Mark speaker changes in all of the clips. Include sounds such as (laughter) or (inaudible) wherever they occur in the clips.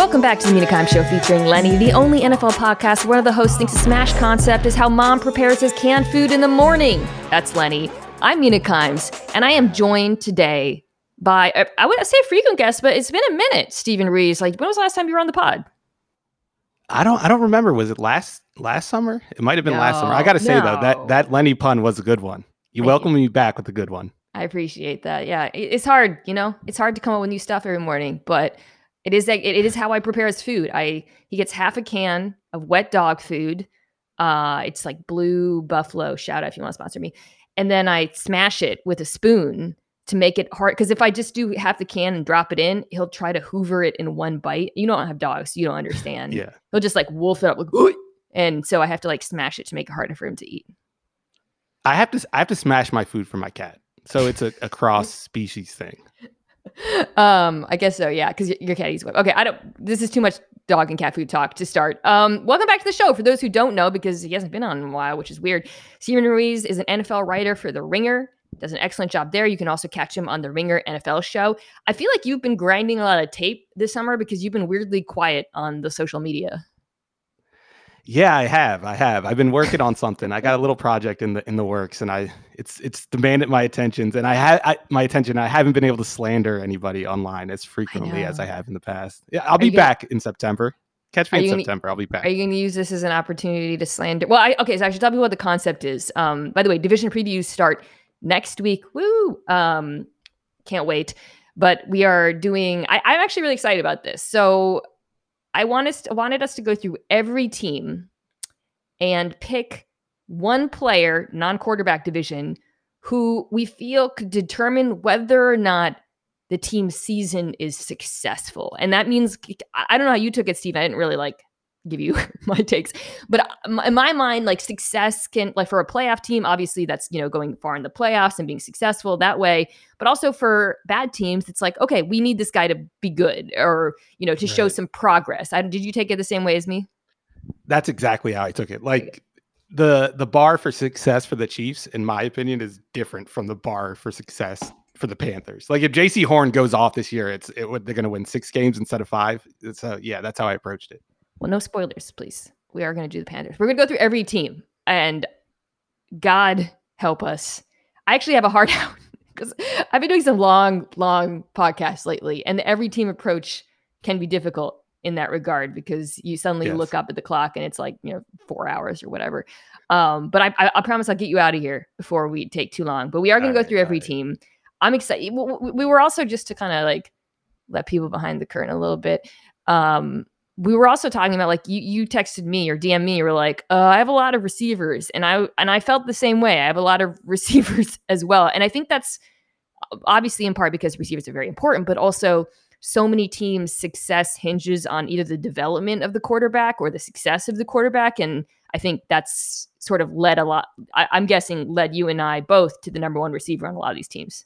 Speaker 1: Welcome back to the Kimes Show featuring Lenny, the only NFL podcast where one of the hosts thinks a smash concept is how mom prepares his canned food in the morning. That's Lenny. I'm Mina Kimes, and I am joined today by, uh, I would say frequent guest, but it's been a minute, Steven Ruiz. Like, when was the last time you were on the pod?
Speaker 2: I don't I don't remember. Was it last last summer? It might have been no, last summer. I gotta say no. though, that that Lenny pun was a good one. You welcome me back with a good one.
Speaker 1: I appreciate that. Yeah. It's hard, you know, it's hard to come up with new stuff every morning, but it is like it is how I prepare his food. I he gets half a can of wet dog food. Uh, it's like blue buffalo. Shout out if you want to sponsor me. And then I smash it with a spoon to make it hard. Because if I just do half the can and drop it in, he'll try to hoover it in one bite. You don't have dogs, so you don't (laughs) understand.
Speaker 2: yeah,
Speaker 1: he'll just like wolf it up, like, and so I have to like smash it to make it harder for him to eat.
Speaker 2: I have to I have to smash my food for my cat, so it's a, a (laughs) cross species thing
Speaker 1: um, I guess so. Yeah, because your cat eats web. Okay, I don't. This is too much dog and cat food talk to start. Um, welcome back to the show. For those who don't know, because he hasn't been on in a while, which is weird. Steven Ruiz is an NFL writer for The Ringer. Does an excellent job there. You can also catch him on the Ringer NFL show. I feel like you've been grinding a lot of tape this summer because you've been weirdly quiet on the social media.
Speaker 2: Yeah, I have. I have. I've been working on something. I got a little project in the in the works, and I it's it's demanded my attentions, and I had my attention. I haven't been able to slander anybody online as frequently I as I have in the past. Yeah, I'll be back in September. Catch me in September.
Speaker 1: Gonna,
Speaker 2: I'll be back.
Speaker 1: Are you going to use this as an opportunity to slander? Well, I, okay. So I should tell me what the concept is. Um, by the way, division previews start next week. Woo! Um, can't wait. But we are doing. I, I'm actually really excited about this. So I want us to, wanted us to go through every team and pick one player, non quarterback division, who we feel could determine whether or not the team's season is successful. And that means, I don't know how you took it, Steve. I didn't really like give you (laughs) my takes. But uh, in my mind, like success can like for a playoff team, obviously that's you know going far in the playoffs and being successful that way. But also for bad teams, it's like okay, we need this guy to be good or you know to right. show some progress. I, did you take it the same way as me?
Speaker 2: That's exactly how I took it. Like the the bar for success for the Chiefs, in my opinion, is different from the bar for success for the Panthers. Like if Jaycee Horn goes off this year, it's it, they're going to win six games instead of five. So yeah, that's how I approached it.
Speaker 1: Well, no spoilers, please. We are going to do the Panthers. We're going to go through every team, and God help us. I actually have a hard (laughs) out because I've been doing some long, long podcasts lately, and every team approach can be difficult in that regard because you suddenly yes. look up at the clock and it's like you know four hours or whatever. Um, but I, I, I, promise I'll get you out of here before we take too long. But we are going to go right, through every right. team. I'm excited. We were also just to kind of like let people behind the curtain a little bit. Um, we were also talking about like you you texted me or DM me. You were like, uh, I have a lot of receivers, and I and I felt the same way. I have a lot of (laughs) receivers as well, and I think that's obviously in part because receivers are very important, but also so many teams' success hinges on either the development of the quarterback or the success of the quarterback, and I think that's sort of led a lot. I, I'm guessing led you and I both to the number one receiver on a lot of these teams.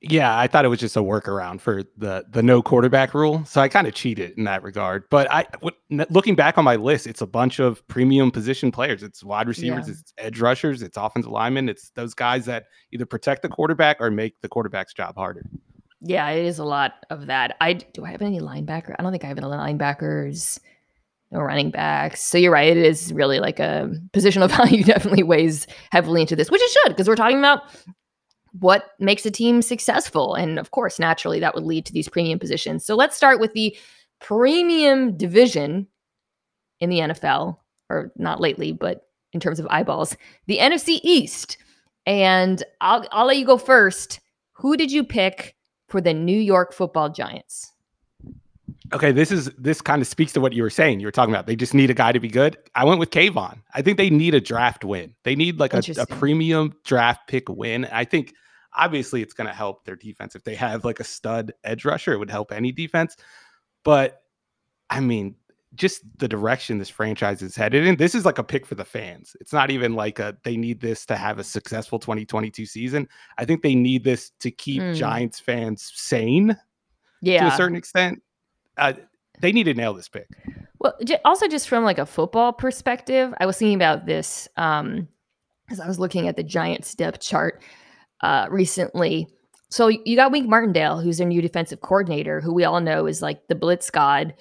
Speaker 2: Yeah, I thought it was just a workaround for the the no quarterback rule. So I kind of cheated in that regard. But I w- looking back on my list, it's a bunch of premium position players. It's wide receivers, yeah. it's edge rushers, it's offensive linemen, it's those guys that either protect the quarterback or make the quarterback's job harder.
Speaker 1: Yeah, it is a lot of that. I do I have any linebacker? I don't think I have any linebackers. No running backs. So you're right. It is really like a positional (laughs) value definitely weighs heavily into this, which it should, because we're talking about what makes a team successful. And of course, naturally, that would lead to these premium positions. So let's start with the premium division in the NFL, or not lately, but in terms of eyeballs, the NFC East. And I'll, I'll let you go first. Who did you pick for the New York football Giants?
Speaker 2: Okay, this is this kind of speaks to what you were saying. You were talking about they just need a guy to be good. I went with Kayvon. I think they need a draft win. They need like a, a premium draft pick win. I think obviously it's going to help their defense if they have like a stud edge rusher. It would help any defense. But I mean, just the direction this franchise is headed in. This is like a pick for the fans. It's not even like a they need this to have a successful 2022 season. I think they need this to keep mm. Giants fans sane.
Speaker 1: Yeah.
Speaker 2: To a certain extent uh, they need to nail this pick.
Speaker 1: Well, also just from like a football perspective, I was thinking about this um, as I was looking at the Giants depth chart uh, recently. So you got Wink Martindale, who's their new defensive coordinator, who we all know is like the blitz god.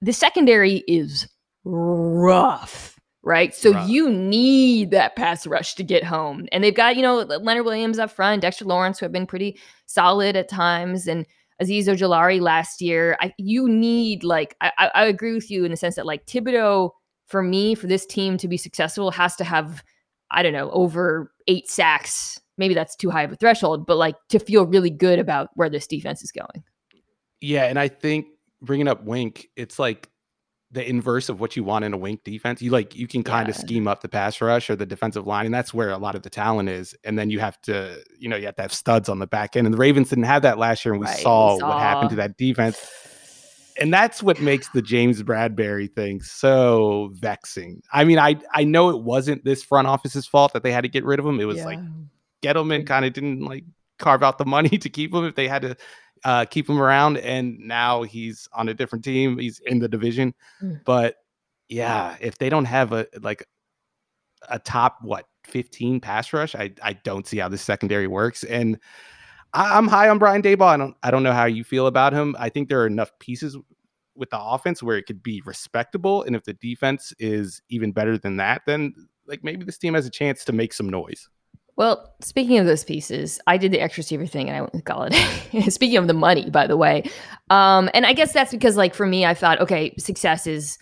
Speaker 1: the secondary is rough, right? So rough. you need that pass rush to get home. And they've got, you know, Leonard Williams up front, Dexter Lawrence, who have been pretty solid at times, and Azeez Ojulari last year. I, you need, like, I, I agree with you in the sense that, like, Thibodeaux, for me, for this team to be successful, has to have, I don't know, over eight sacks. Maybe that's too high of a threshold, but like to feel really good about where this defense is going.
Speaker 2: Yeah. And I think bringing up Wink, it's like the inverse of what you want in a wink defense. You like you can kind yeah. of scheme up the pass rush or the defensive line, and that's where a lot of the talent is. And then you have to, you know, you have to have studs on the back end. And the Ravens didn't have that last year, and we, right. saw, we saw, what happened to that defense. (sighs) And that's what makes the James Bradberry thing so vexing. I mean, I I know it wasn't this front office's fault that they had to get rid of him. It was yeah. like Gettleman kind of didn't like carve out the money to keep him if they had to uh, keep him around. And now he's on a different team. He's in the division. Mm. But yeah, if they don't have a like a top what 15 pass rush, I I don't see how this secondary works. And I, am high on Brian Daboll. I don't I don't know how you feel about him. I think there are enough pieces with the offense where it could be respectable. And if the defense is even better than that, then like maybe this team has a chance to make some noise.
Speaker 1: Well, speaking of those pieces, I did the extra receiver thing and I went with Golladay. (laughs) speaking of the money, by the way. Um, and I guess that's because, like, for me, I thought, okay, success is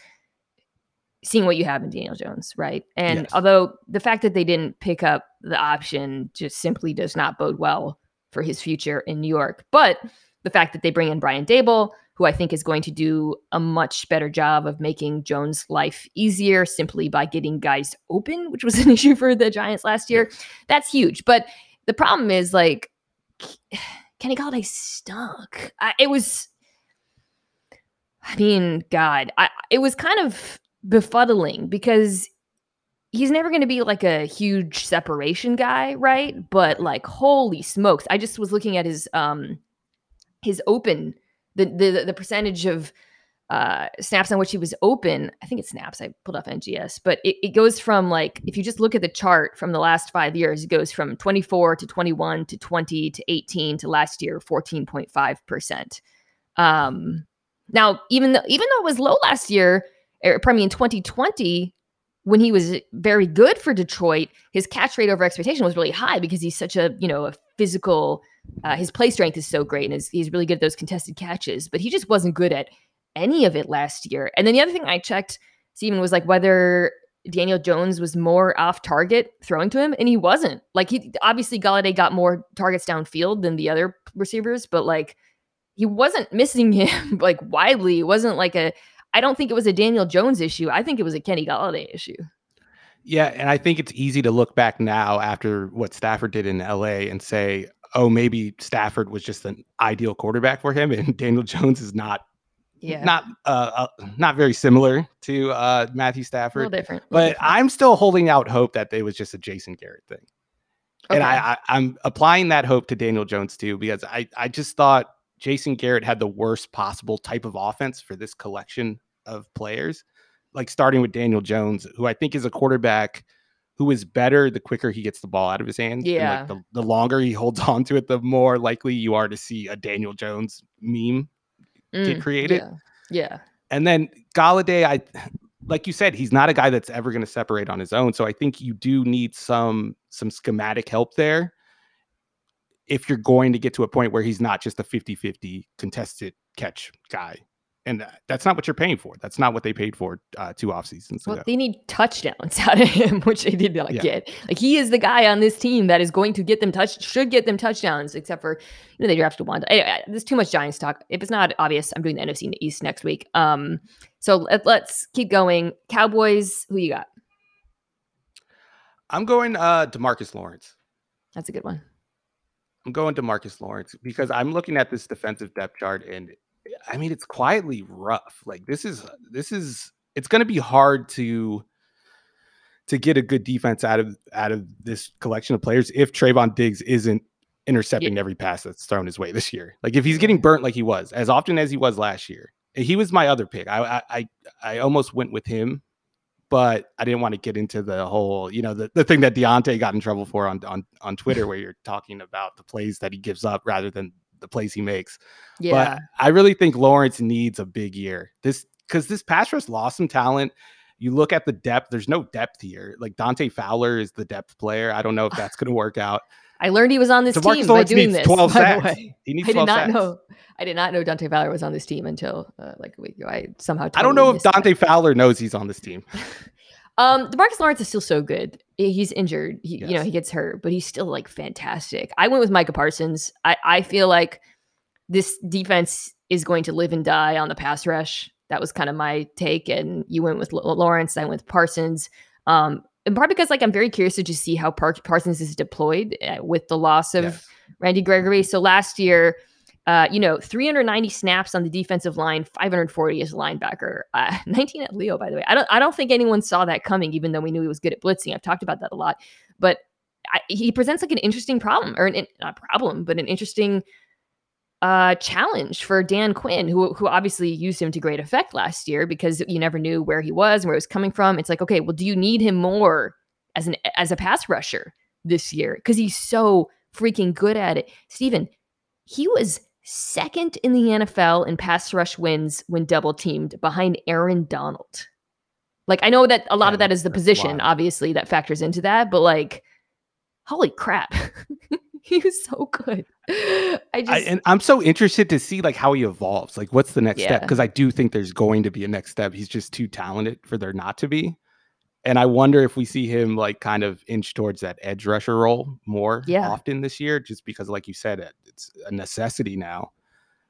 Speaker 1: seeing what you have in Daniel Jones, right? And yes. although the fact that they didn't pick up the option just simply does not bode well for his future in New York. But the fact that they bring in Brian Daboll, who I think is going to do a much better job of making Jones' life easier simply by getting guys open, which was (laughs) an issue for the Giants last year. That's huge. But the problem is like (sighs) Kenny Golladay stunk. I, it was, I mean, God, I, it was kind of befuddling because he's never going to be like a huge separation guy, right? But like, holy smokes! I just was looking at his um his open the the the percentage of uh, snaps on which he was open. I think it's snaps. I pulled off NGS, but it, it goes from like if you just look at the chart from the last five years, it goes from 24 to 21 to 20 to 18 to last year 14.5 percent. Um, now, even though even though it was low last year, or er, probably in 2020 when he was very good for Detroit, his catch rate over expectation was really high because he's such a you know a physical uh, his play strength is so great, and he's really good at those contested catches. But he just wasn't good at any of it last year. And then the other thing I checked, Steven, was like whether Daniel Jones was more off target throwing to him, and he wasn't. Like he obviously Golladay got more targets downfield than the other receivers, but like he wasn't missing him (laughs) like widely. It wasn't like a. I don't think it was a Daniel Jones issue. I think it was a Kenny Golladay issue.
Speaker 2: Yeah, and I think it's easy to look back now after what Stafford did in LA and say, oh, maybe Stafford was just an ideal quarterback for him, (laughs) and Daniel Jones is not. Yeah. Not uh, uh not very similar to uh Matthew Stafford.
Speaker 1: A little different.
Speaker 2: but
Speaker 1: different.
Speaker 2: I'm still holding out hope that it was just a Jason Garrett thing. Okay. And I, I I'm applying that hope to Daniel Jones too, because I, I just thought Jason Garrett had the worst possible type of offense for this collection of players. Like starting with Daniel Jones, who I think is a quarterback who is better the quicker he gets the ball out of his hands.
Speaker 1: Yeah.
Speaker 2: Like the, the longer he holds (laughs) on to it, the more likely you are to see a Daniel Jones meme mm, get created.
Speaker 1: Yeah. yeah.
Speaker 2: And then Golladay, I like you said, he's not a guy that's ever going to separate on his own. So I think you do need some some schematic help there if you're going to get to a point where he's not just a 50-50 contested catch guy and that's not what you're paying for. That's not what they paid for uh, two off seasons
Speaker 1: well, ago. They need touchdowns (laughs) out of him, which they did not yeah. get. Like he is the guy on this team that is going to get them touch, should get them touchdowns. Except for you know they drafted one. there's too much Giants talk. If it's not obvious, I'm doing the NFC in the East next week. Um, so let, let's keep going. Cowboys, who you got?
Speaker 2: I'm going uh Demarcus Lawrence.
Speaker 1: That's a good one.
Speaker 2: I'm going to Marcus Lawrence because I'm looking at this defensive depth chart and I mean, it's quietly rough. Like this is uh, this is it's going to be hard to to get a good defense out of out of this collection of players if Trevon Diggs isn't intercepting yeah. every pass that's thrown his way this year. Like if he's getting burnt like he was as often as he was last year. Eh, he was my other pick. I I I almost went with him, but I didn't want to get into the whole, you know, the, the thing that Deontay got in trouble for on on on Twitter (laughs) where you're talking about the plays that he gives up rather than the plays he makes. Yeah. But I really think Lawrence needs a big year. This because this pass rush lost some talent. You look at the depth, there's no depth here. Like Dante Fowler is the depth player. I don't know if that's going to work out.
Speaker 1: I learned he was on this team by doing this.
Speaker 2: 12 sacks. He needs I did not
Speaker 1: sacks. know. I did not know Dante Fowler was on this team until uh, like a week ago. I somehow totally
Speaker 2: I don't know if Dante that. Fowler knows he's on this team. (laughs)
Speaker 1: um, Demarcus Lawrence is still so good. He's injured. He, yes. You know, he gets hurt, but he's still like fantastic. I went with Micah Parsons. I, I feel like this defense is going to live and die on the pass rush. That was kind of my take. And you went with Lawrence. I went with Parsons. Um, in part because like I'm very curious to just see how Par- Parsons is deployed uh, with the loss of yes. Randy Gregory. So last year, uh, you know, 390 snaps on the defensive line, 540 as a linebacker, uh, (laughs) 19 at Leo. By the way, I don't I don't think anyone saw that coming, even though we knew he was good at blitzing. I've talked about that a lot, but I, he presents like an interesting problem, or an, not problem, but an interesting uh, challenge for Dan Quinn, who who obviously used him to great effect last year because you never knew where he was and where he was coming from. It's like, okay, well, do you need him more as an as a pass rusher this year because he's so freaking good at it? Steven, he was second in the NFL in pass rush wins when double teamed behind Aaron Donald. Like I know that a lot yeah, of that is the position, obviously, that factors into that, but like, holy crap. (laughs) he was so good. I just I,
Speaker 2: and I'm so interested to see like how he evolves. Like what's the next yeah. step? Because I do think there's going to be a next step. He's just too talented for there not to be. And I wonder if we see him like kind of inch towards that edge rusher role more yeah. often this year, just because, like you said, it's a necessity now.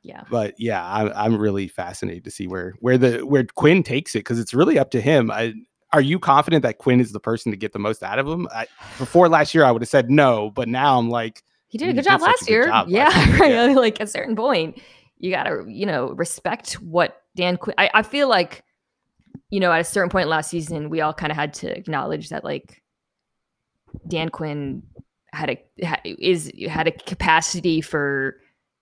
Speaker 1: Yeah.
Speaker 2: But yeah, I'm I'm really fascinated to see where where the where Quinn takes it because it's really up to him. I, are you confident that Quinn is the person to get the most out of him? I, before last year, I would have said no, but now I'm like,
Speaker 1: he did a hmm, good job last year. Job yeah, last year. (laughs) Yeah. like at a certain point, you gotta you know respect what Dan Quinn. I, I feel like you know at a certain point last season, we all kind of had to acknowledge that like Dan Quinn had a had, is had a capacity for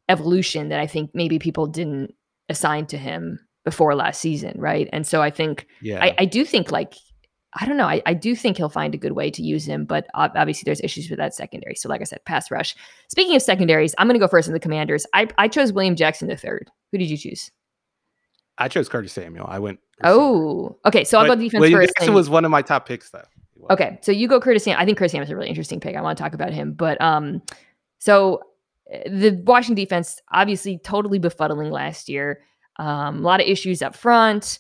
Speaker 1: evolution that I think maybe people didn't assign to him before last season, right? And so I think, yeah, I, I do think like, I don't know, I, I do think he'll find a good way to use him, but obviously there's issues with that secondary. So like I said, pass rush. Speaking of secondaries, I'm going to go first in the Commanders. I, I chose William Jackson the third. Who did you choose?
Speaker 2: I chose Curtis Samuel. I went.
Speaker 1: Oh, okay. So I'll go defense
Speaker 2: William
Speaker 1: first.
Speaker 2: Jackson was one of my top picks, though.
Speaker 1: Okay, so you go Curtis Samuel. I think Curtis Samuel is a really interesting pick. I want to talk about him, but um, so the Washington defense obviously totally befuddling last year. Um, a lot of issues up front,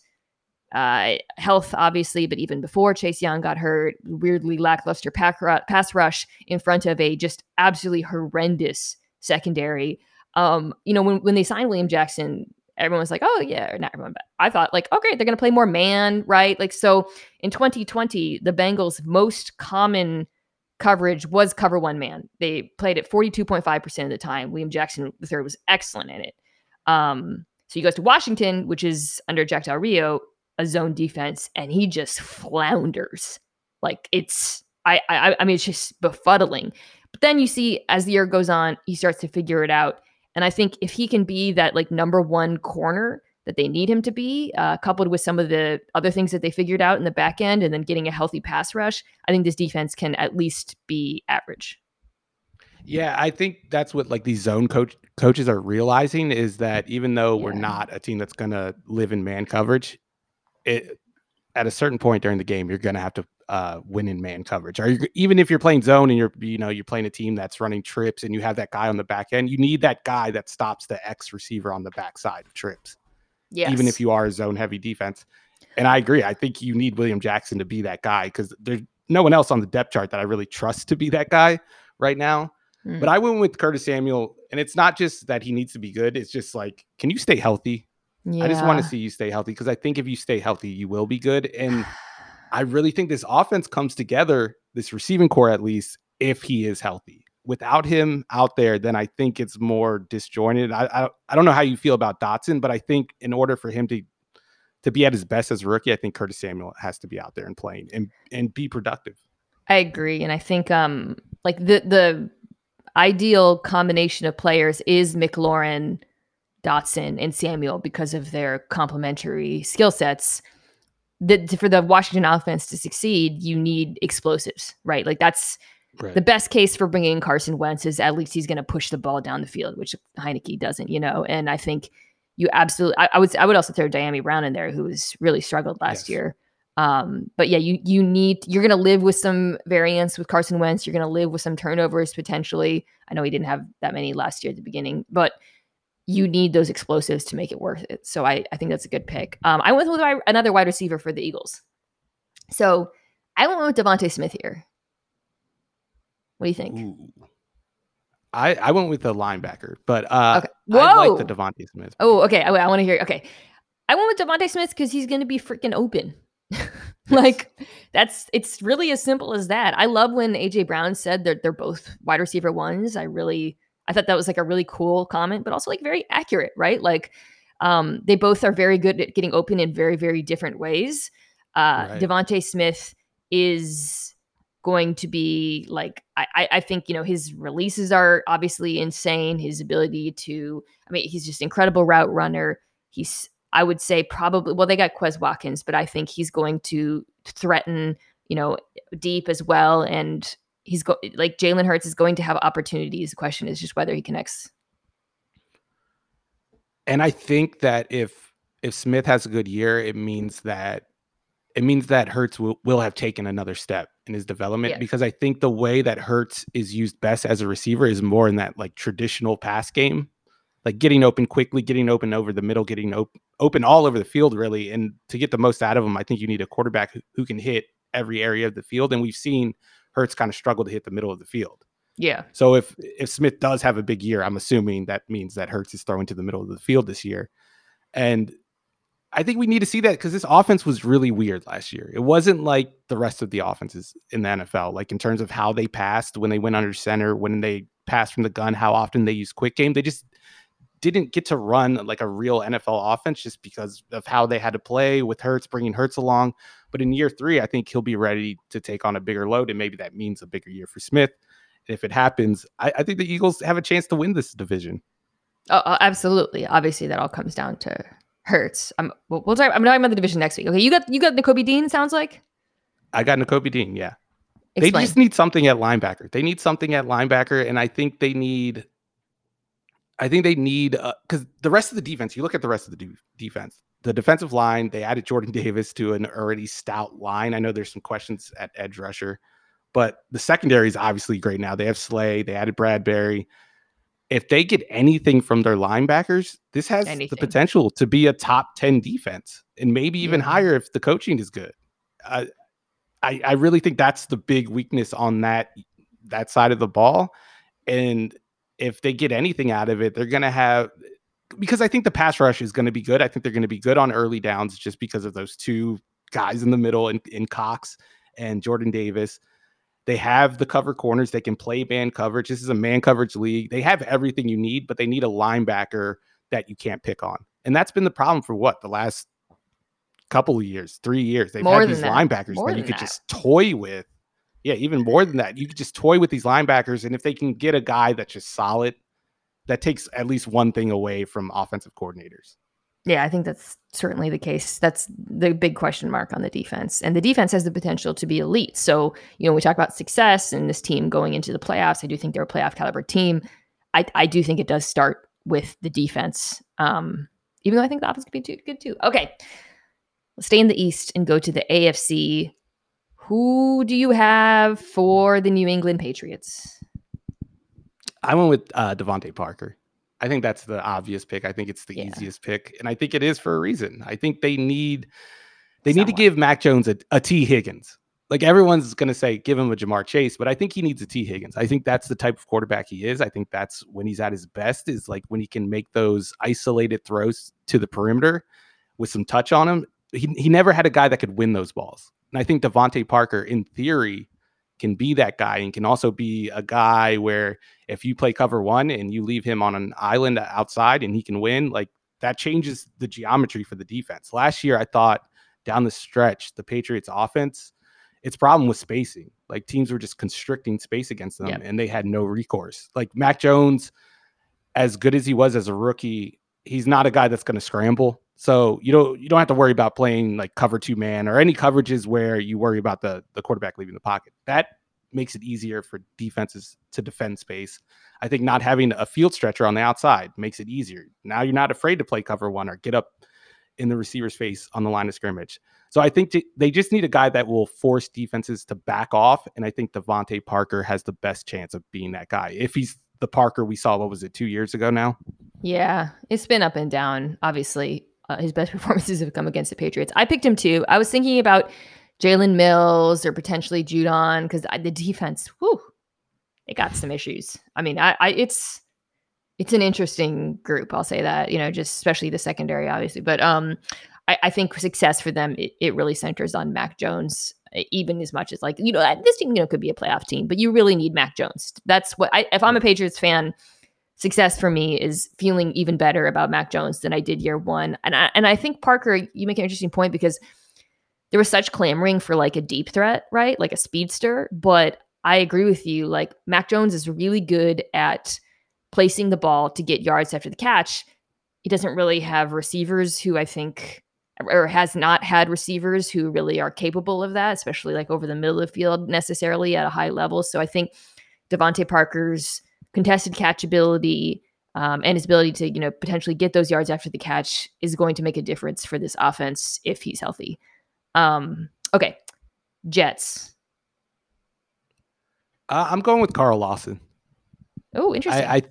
Speaker 1: uh, health obviously, but even before Chase Young got hurt, weirdly lackluster pass rush in front of a just absolutely horrendous secondary. Um, you know, when when they signed William Jackson, everyone was like, "Oh yeah," not everyone, but I thought like, "Oh great, they're going to play more man, right?" Like so, in 2020, the Bengals' most common coverage was cover one man. They played it 42.5% of the time. William Jackson III was excellent in it. Um, so he goes to Washington, which is under Jack Del Rio, a zone defense, and he just flounders. Like it's, I, I, I mean, it's just befuddling. But then you see as the year goes on, he starts to figure it out. And I think if he can be that like number one corner that they need him to be, uh, coupled with some of the other things that they figured out in the back end and then getting a healthy pass rush, I think this defense can at least be average.
Speaker 2: Yeah, I think that's what like these zone coach coaches are realizing is that even though yeah. we're not a team that's going to live in man coverage, it at a certain point during the game you're going to have to uh, win in man coverage. Or even if you're playing zone and you're you know you're playing a team that's running trips and you have that guy on the back end, you need that guy that stops the X receiver on the backside of trips. Yes. Even if you are a zone heavy defense. And I agree. I think you need William Jackson to be that guy because there's no one else on the depth chart that I really trust to be that guy right now. Mm. But I went with Curtis Samuel, and it's not just that he needs to be good. It's just like, can you stay healthy? Yeah. I just want to see you stay healthy because I think if you stay healthy, you will be good. And (sighs) I really think this offense comes together, this receiving core at least, if he is healthy without him out there, then I think it's more disjointed. I, I, I don't know how you feel about Dotson, but I think in order for him to to be at his best as a rookie, I think Curtis Samuel has to be out there and playing and and be productive.
Speaker 1: I agree, and I think um like the the ideal combination of players is McLaurin, Dotson, and Samuel because of their complementary skill sets. That for the Washington offense to succeed, you need explosives, right? Like that's Right. The best case for bringing Carson Wentz is at least he's going to push the ball down the field, which Heinicke doesn't, you know. And I think you absolutely I, I, would I would also throw Dyami Brown in there who was really struggled last yes. year. Um, but yeah, you you need you're gonna live with some variance with Carson Wentz. You're gonna live with some turnovers potentially. I know he didn't have that many last year at the beginning, but you need those explosives to make it worth it. So I, I think that's a good pick. Um, I went with another wide receiver for the Eagles. So I went with DeVonta Smith here. What do you think? Ooh.
Speaker 2: I, I went with the linebacker, but uh, okay. Whoa! I like the DeVonta Smith.
Speaker 1: Oh, okay. I, I want to hear. Okay, I went with DeVonta Smith because he's going to be freaking open. (laughs) like that's it's really as simple as that. I love when AJ Brown said that they're both wide receiver ones. I really I thought that was like a really cool comment, but also like very accurate, right? Like um, they both are very good at getting open in very, very different ways. Uh, right. DeVonta Smith is going to be like I, I think you know his releases are obviously insane. His ability to I mean he's just incredible route runner. He's I would say probably well they got Quez Watkins, but I think he's going to threaten you know deep as well and he's go like Jalen Hurts is going to have opportunities. The question is just whether he connects.
Speaker 2: And I think that if if Smith has a good year, it means that it means that Hurts will, will have taken another step in his development yeah. because I think the way that Hurts is used best as a receiver is more in that like traditional pass game, like getting open quickly, getting open over the middle, getting op- open all over the field, really. And to get the most out of him, I think you need a quarterback who, who can hit every area of the field. And we've seen Hurts kind of struggled to hit the middle of the field.
Speaker 1: Yeah.
Speaker 2: So if if Smith does have a big year, I'm assuming that means that Hurts is throwing to the middle of the field this year. And I think we need to see that because this offense was really weird last year. It wasn't like the rest of the offenses in the NFL, like in terms of how they passed when they went under center, when they passed from the gun, how often they use quick game. They just didn't get to run like a real NFL offense just because of how they had to play with Hurts, bringing Hurts along. But in year three, I think he'll be ready to take on a bigger load, and maybe that means a bigger year for Smith. if it happens, I, I, think the Eagles have a chance to win this division.
Speaker 1: Oh, oh absolutely. Obviously, that all comes down to Hurts. I'm we'll, we'll talk. I'm talking about the division next week. Okay, you got you got Nakobe Dean. Sounds like.
Speaker 2: I got Nakobe Dean. Yeah. Explain. They just need something at linebacker. They need something at linebacker, and I think they need. I think they need because uh, the rest of the defense. You look at the rest of the de- defense the defensive line, they added Jordan (laughs) Davis to an already stout line. I know there's some questions at edge rusher, but the secondary is obviously great now. They have Slay, they added Bradberry. If they get anything from their linebackers, this has anything. the potential to be a top 10 defense and maybe even yeah. higher if the coaching is good. Uh, I, I really think that's the big weakness on that that side of the ball. And if they get anything out of it, they're going to have because I think the pass rush is going to be good. I think they're going to be good on early downs just because of those two guys in the middle in, in Cox and Jordan Davis. They have the cover corners. They can play man coverage. This is a man coverage league. They have everything you need, but they need a linebacker that you can't pick on. And that's been the problem for what the last couple of years, three years. They've more had these that. linebackers that you could that. just toy with. Yeah, even more than that. You could just toy with these linebackers. And if they can get a guy that's just solid that takes at least one thing away from offensive coordinators.
Speaker 1: Yeah, I think that's certainly the case. That's the big question mark on the defense. And the defense has the potential to be elite. So, you know, we talk about success and this team going into the playoffs. I do think they're a playoff caliber team. I, I do think it does start with the defense. Um, even though I think the offense could be too, good too. Okay. Let's stay in the East and go to the AFC. Who do you have for the New England Patriots?
Speaker 2: I went with uh, DeVante Parker. I think that's the obvious pick. I think it's the yeah. easiest pick, and I think it is for a reason. I think they need they need to give Mac Jones a, a Higgins. Like everyone's going to say, give him a Ja'Marr Chase, but I think he needs a Tee Higgins. I think that's the type of quarterback he is. I think that's when he's at his best is like when he can make those isolated throws to the perimeter with some touch on him. He, he never had a guy that could win those balls. And I think DeVante Parker, in theory, can be that guy and can also be a guy where if you play cover one and you leave him on an island outside and he can win, like that changes the geometry for the defense. Last year, I thought down the stretch, the Patriots offense, its problem was spacing. Like teams were just constricting space against them and they had no recourse. Like Mac Jones, as good as he was as a rookie, he's not a guy that's going to scramble. So you don't you don't have to worry about playing like cover two man or any coverages where you worry about the the quarterback leaving the pocket. That makes it easier for defenses to defend space. I think not having a field stretcher on the outside makes it easier. Now you're not afraid to play cover one or get up in the receiver's face on the line of scrimmage. So I think they just need a guy that will force defenses to back off. And I think DeVante Parker has the best chance of being that guy. If he's the Parker we saw, what was it, two years ago now?
Speaker 1: Yeah, it's been up and down. Obviously, uh, his best (laughs) performances have come against the Patriots. I picked him too. I was thinking about Jalen Mills or potentially Judon because the defense, they got some issues. I mean, I, I it's it's an interesting group. I'll say that you know, just especially the secondary, obviously. But um, I, I think success for them it, it really centers on Mac Jones even as much as like you know this team you know could be a playoff team, but you really need Mac Jones. That's what I if I'm a Patriots fan, success for me is feeling even better about Mac Jones than I did year one. And I and I think Parker, you make an interesting point because there was such clamoring for like a deep threat, right? Like a speedster. But I agree with you. Like Mac Jones is really good at placing the ball to get yards after the catch. He doesn't really have receivers who I think or has not had receivers who really are capable of that, especially like over the middle of the field necessarily at a high level. So I think DeVante Parker's contested catchability um, and his ability to, you know, potentially get those yards after the catch is going to make a difference for this offense if he's healthy. Um, okay, Jets.
Speaker 2: Uh, I'm going with Carl Lawson.
Speaker 1: Oh, interesting.
Speaker 2: I, I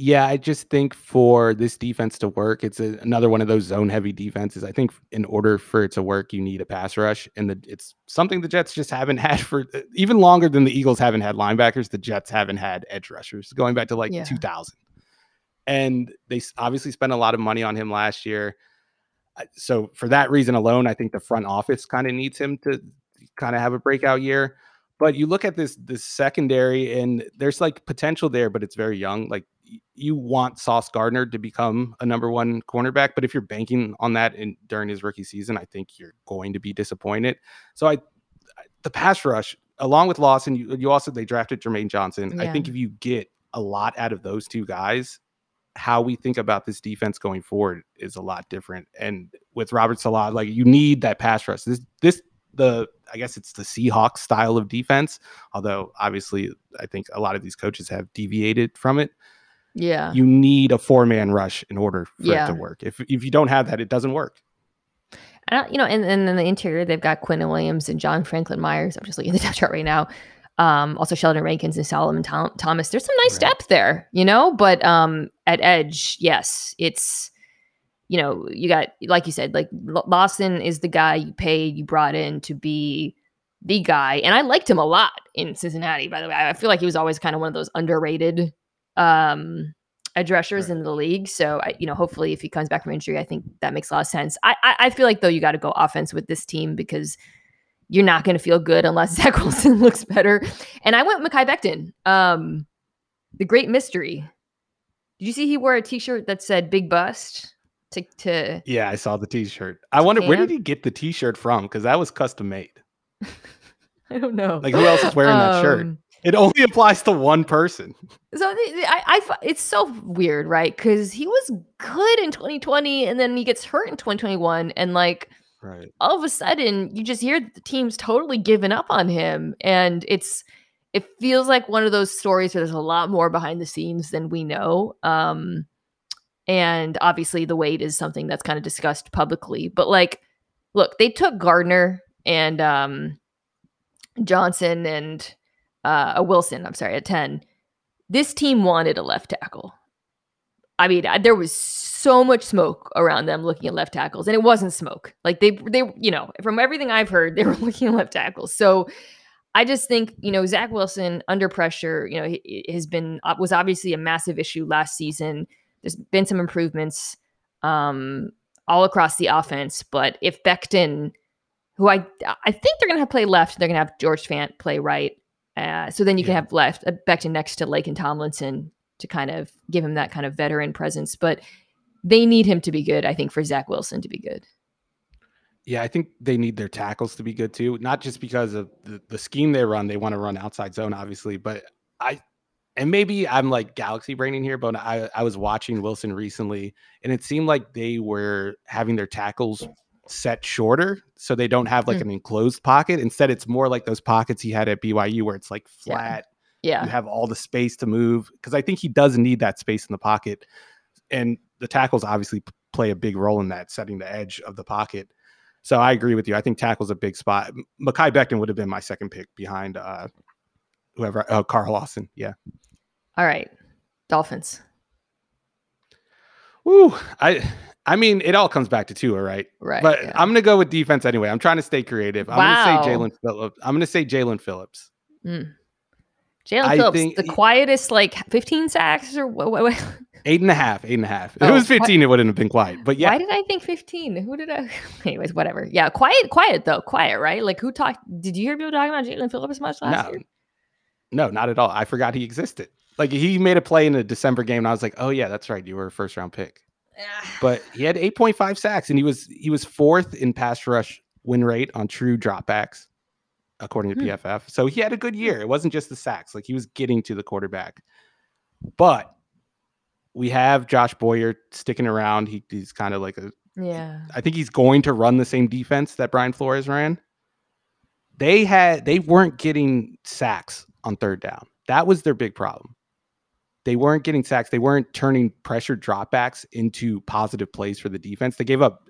Speaker 2: yeah, I just think for this defense to work, it's a, another one of those zone heavy defenses. I think in order for it to work, you need a pass rush, and the, it's something the Jets just haven't (laughs) had for uh, even longer than the Eagles haven't had linebackers. The Jets haven't had edge rushers going back to like yeah. 2000, and they obviously spent a lot of money on him last year. So for that reason alone, I think the front office kind of needs him to kind of have a breakout year. But you look at this this secondary, and there's like potential there, but it's very young. Like you want Sauce Gardner to become a number one cornerback, but if you're banking on that in during his rookie season, I think you're going to be disappointed. So I, the pass rush, along with Lawson, you, you also they drafted Jermaine Johnson. Yeah. I think if you get a lot out of those two guys, how we think about this defense going forward is a lot different. And with Robert Saleh, like you need that pass rush. This this the I guess it's the Seahawks style of defense. Although obviously I think a lot of these coaches have deviated from it.
Speaker 1: Yeah.
Speaker 2: You need a four man rush in order for yeah. it to work. If if you don't have that, it doesn't work.
Speaker 1: And you know, and, and in the interior, they've got Quinn and Williams and John Franklin Myers. I'm just looking at the depth chart right now. Um, also Sheldon Rankins and Solomon Tom- Thomas. There's some nice right. depth there, you know, but um, at edge, yes, it's you know, you got like you said, like Lawson is the guy you paid, you brought in to be the guy, and I liked him a lot in Cincinnati. By the way, I feel like he was always kind of one of those underrated um, edge rushers right. in the league. So, I, you know, hopefully, if he comes back from injury, I think that makes a lot of sense. I, I, I feel like though you got to go offense with this team because you're not going to feel good unless (laughs) Zach Wilson looks better. And I went Mekhi Becton, um, the great mystery. Did you see he wore a T-shirt that said "Big Bust"? To, to
Speaker 2: yeah, I saw the T-shirt. I wonder where did he get the T-shirt from? Because that was custom made. (laughs)
Speaker 1: I don't know.
Speaker 2: Like who else is wearing um, that shirt? Um, it only applies to one person.
Speaker 1: So I, I it's so weird, right? Because he was good in 2020, and then he gets hurt in 2021, and like,
Speaker 2: right,
Speaker 1: all of a sudden you just hear the team's totally given up on him, and it's it feels like one of those stories where there's a lot more behind the scenes than we know. Um, and obviously the weight is something that's kind of discussed publicly, but like, look, they took Gardner and um Johnson and uh, a Wilson, I'm sorry, at 10. This team wanted a left tackle. I mean, there was so much smoke around them looking at left tackles, and it wasn't smoke. Like they, they, you know, from everything I've heard, (laughs) they were looking at left tackles. So I just think, you know, Zach Wilson under pressure, you know, he, has been uh, was obviously a massive issue last season. There's been some improvements um, all across the offense, but if Becton, who I I think they're gonna have play left, they're gonna have George Fant play right. Uh, so then you yeah. can have left uh, Becton next to Laken Tomlinson to kind of give him that kind of veteran presence. But they need him to be good, I think, for Zach Wilson to be good.
Speaker 2: Yeah, I think they need their tackles to be good too. Not just because of the, the scheme they run, they want to run outside zone, obviously, but I and maybe I'm like galaxy braining here, but I, I was watching Wilson recently, and it seemed like they were having their tackles set shorter so they don't have like mm. an enclosed pocket. Instead, it's more like those pockets he had at BYU where it's like flat.
Speaker 1: Yeah. yeah.
Speaker 2: You have all the space to move because I think he does need that space in the pocket. And the tackles obviously play a big role in that, setting the edge of the pocket. So I agree with you. I think tackle's a big spot. Mekhi Becton would have been my second pick behind uh whoever uh, Carl Lawson. Yeah.
Speaker 1: All right. Dolphins.
Speaker 2: Ooh, I I mean, it all comes back to Tua, right?
Speaker 1: Right.
Speaker 2: But yeah. I'm gonna go with defense anyway. I'm trying to stay creative. I'm wow. gonna say Jaelan Phillips. I'm gonna say Jaelan Phillips.
Speaker 1: Mm. Jaelan Phillips, the quietest, like 15 sacks or what? what, what? (laughs)
Speaker 2: Eight and a half, eight and a half. If oh, it was 15, what? it wouldn't have been quiet. But yeah.
Speaker 1: Why did I think 15? Who did I? (laughs) Anyways, whatever. Yeah, quiet, quiet though. Quiet, right? Like who talked? Did you hear people talking about Jaelan Phillips much last
Speaker 2: no.
Speaker 1: year?
Speaker 2: No, not at all. I forgot he existed. Like he made a play in a December game, and I was like, oh yeah, that's right. You were a first round pick. but he had 8.5 sacks, and he was he was fourth in pass rush win rate on true dropbacks according to hmm. PFF. So he had a good year. It wasn't just the sacks, like he was getting to the quarterback. But we have Josh Boyer sticking around. He, he's kind of like a
Speaker 1: yeah.
Speaker 2: I think he's going to run the same defense that Brian Flores ran. They had they weren't getting sacks on third down. That was their big problem. They weren't getting sacks. They weren't turning pressure dropbacks into positive plays for the defense. They gave up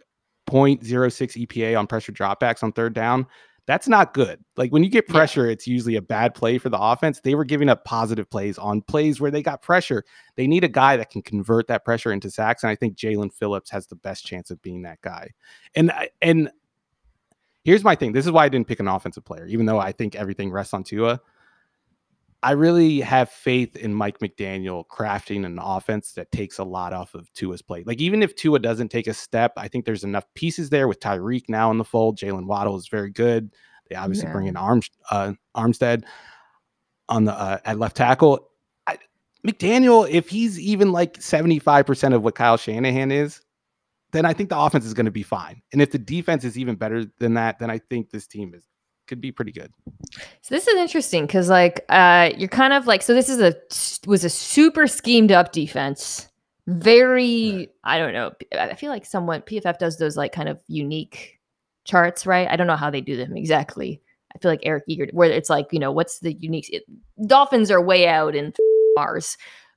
Speaker 2: 0.06 EPA on pressure dropbacks on third down that's not good. Like when you get pressure, it's usually a bad play for the offense. They were giving up positive plays on plays where they got pressure. They need a guy that can convert that pressure into sacks, and I think Jaelan Phillips has the best chance of being that guy. And and here's my thing. This is why I didn't pick an offensive player, even though I think everything rests on Tua. I really have faith in Mike McDaniel crafting an offense that takes a lot off of Tua's plate. Like even if Tua doesn't take a step, I think there's enough pieces there with Tyreek now in the fold. Jaylen Waddle is very good. They obviously yeah. bring in Arms uh, Armstead on the uh, at left tackle. I, McDaniel, if he's even like 75% of what Kyle Shanahan is, then I think the offense is going to be fine. And if the defense is even better than that, then I think this team is could be pretty good.
Speaker 1: So this is interesting because like uh you're kind of like so this is a was a super schemed up defense. Very right. I don't know. I feel like someone PFF does those like kind of unique charts, right? I don't know how they do them exactly. I feel like Eric Eager where it's like, you know, what's the unique it, Dolphins are way out in (laughs) Mars.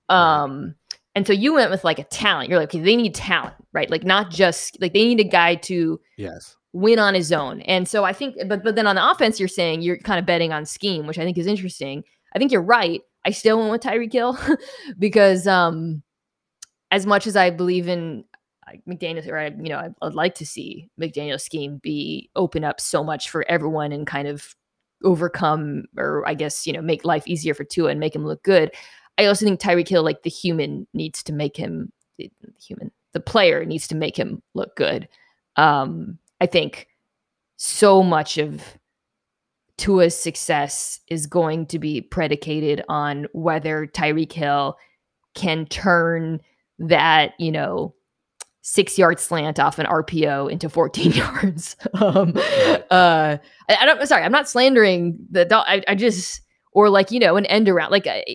Speaker 1: Um and so you went with like a talent. You're like, okay, they need talent, right? Like not just like they need a guy to
Speaker 2: yes
Speaker 1: win on his own. And so I think, but but then on the offense, you're saying you're kind of betting on scheme, which I think is interesting. I think you're right. I still went with Tyreek Hill (laughs) because um, as much as I believe in McDaniel, or I, you know, I'd, I'd like to see McDaniel's scheme be open up so much for everyone and kind of overcome, or I guess you know, make life easier for Tua and make him look good. I also think Tyreek Hill, like the human, needs to make him the human. The player needs to make him look good. Um, I think so much of Tua's success is going to be predicated on whether Tyreek Hill can turn that, you know, six yard slant off an RPO into 14 (laughs) yards. um, uh, I, don't, sorry, I'm not slandering the, I, I just, or like, you know, an end around, like, I,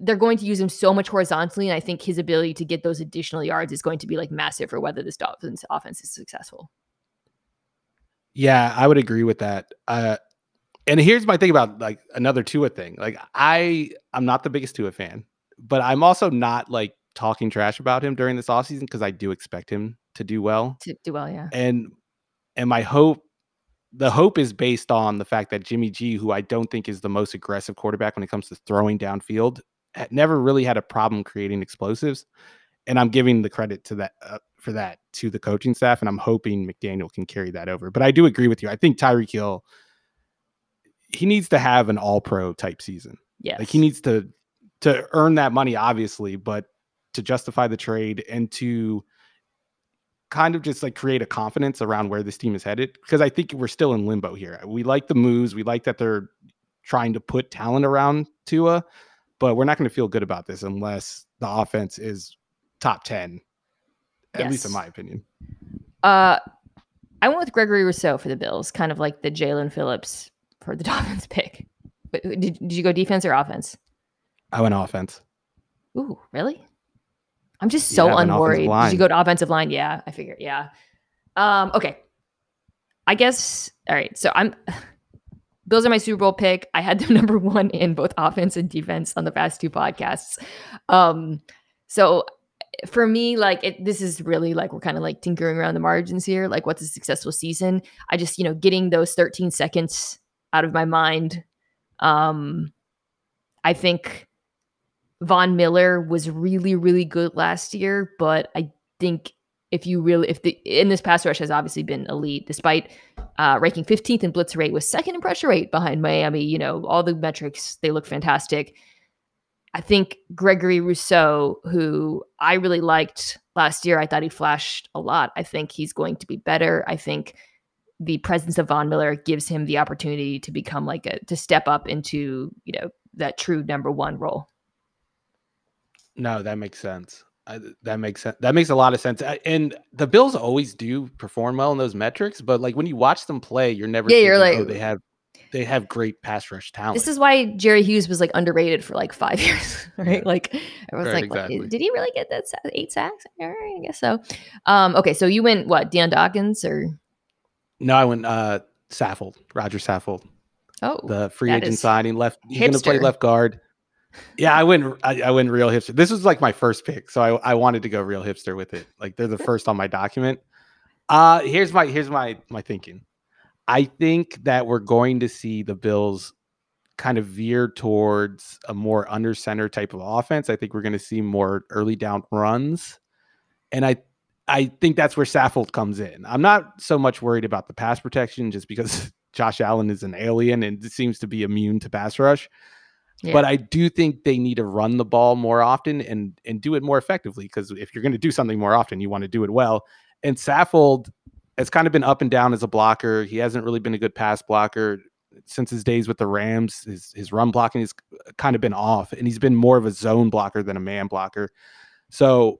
Speaker 1: they're going to use him so much horizontally. And I think his ability to get those additional yards is going to be like massive for whether this Dolphins offense is successful.
Speaker 2: Yeah, I would agree with that. Uh, and here's my thing about like another Tua thing. Like I, I'm not the biggest Tua fan, but I'm also not like talking trash about him during this offseason because I do expect him to do well.
Speaker 1: To do well, yeah.
Speaker 2: And and my hope, the hope is based on the fact that Jimmy G, who I don't think is the most aggressive quarterback when it comes to throwing downfield, never really had a problem creating explosives. And I'm giving the credit to that uh, for that to the coaching staff, and I'm hoping McDaniel can carry that over. But I do agree with you. I think Tyreek Hill he needs to have an all pro type season.
Speaker 1: Yeah.
Speaker 2: Like he needs to to earn that money, obviously, but to justify the trade and to kind of just like create a confidence around where this team is headed. Because I think we're still in limbo here. We like the moves. We like that they're trying to put talent around Tua, but we're not going to feel good about this unless the offense is top 10 at yes. least in my opinion.
Speaker 1: Uh, I went with Gregory Rousseau for the Bills, kind of like the Jaelan Phillips for the (laughs) Dolphins pick. But did, did you go defense or offense?
Speaker 2: I went offense.
Speaker 1: Ooh, really? I'm just so yeah, unworried. Did you go to offensive line? Yeah, I figured. Yeah. Um, okay. I guess all right. So I'm (laughs) Bills are my Super Bowl pick. I had them (laughs) number one in both offense and defense on the past two podcasts. Um, so for me, like it, this is really like we're kind of like tinkering around the margins here. Like, what's a successful season? I just, you know, getting those 13 seconds out of my mind. Um, I think Von Miller was really, really good last year, but I think if you really if the in this pass rush has obviously been elite despite uh, ranking 15th in blitz rate was second in pressure rate behind miami you know all the metrics they look fantastic i think gregory rousseau who i really liked last year i thought he flashed a lot i think he's going to be better i think the presence of von miller gives him the opportunity to become like a to step up into you know that true number one role
Speaker 2: no that makes sense I, that makes sense. That makes a lot of sense. And the Bills always do perform well in those metrics, but like when you watch them play, you're never
Speaker 1: yeah, thinking, you're like oh,
Speaker 2: they have they have great pass rush talent.
Speaker 1: This is why Jerry Hughes was like underrated for like five (laughs) years, right? Yeah. Like everyone's right, like, exactly. did he really get that eight sacks? I guess so. Um, okay, so you went what, Dion Dawkins or?
Speaker 2: No, I went uh Saffold, Roger Saffold.
Speaker 1: Oh,
Speaker 2: the free agent signing left. He's going to play left guard yeah, I went. I, I, went real hipster. This was like my first pick, so I, I wanted to go real hipster with it. Like they're the (laughs) first on my document. Uh here's my here's my my thinking. I think that we're going to see the Bills kind of veer towards a more under center type of offense. I think we're going to see more early down runs, and I I think that's where Saffold comes in. I'm not so much worried about the pass protection, just because (laughs) Josh Allen is an alien and seems to be immune to pass rush. But I do think they need to run the ball more often and and do it more effectively because if you're going to do something more often, you want to do it well. And Saffold has kind of been up and down as a blocker. He hasn't really been a good pass blocker since his days with the Rams. His his run blocking has kind of been off, and he's been more of a zone blocker than a man blocker. So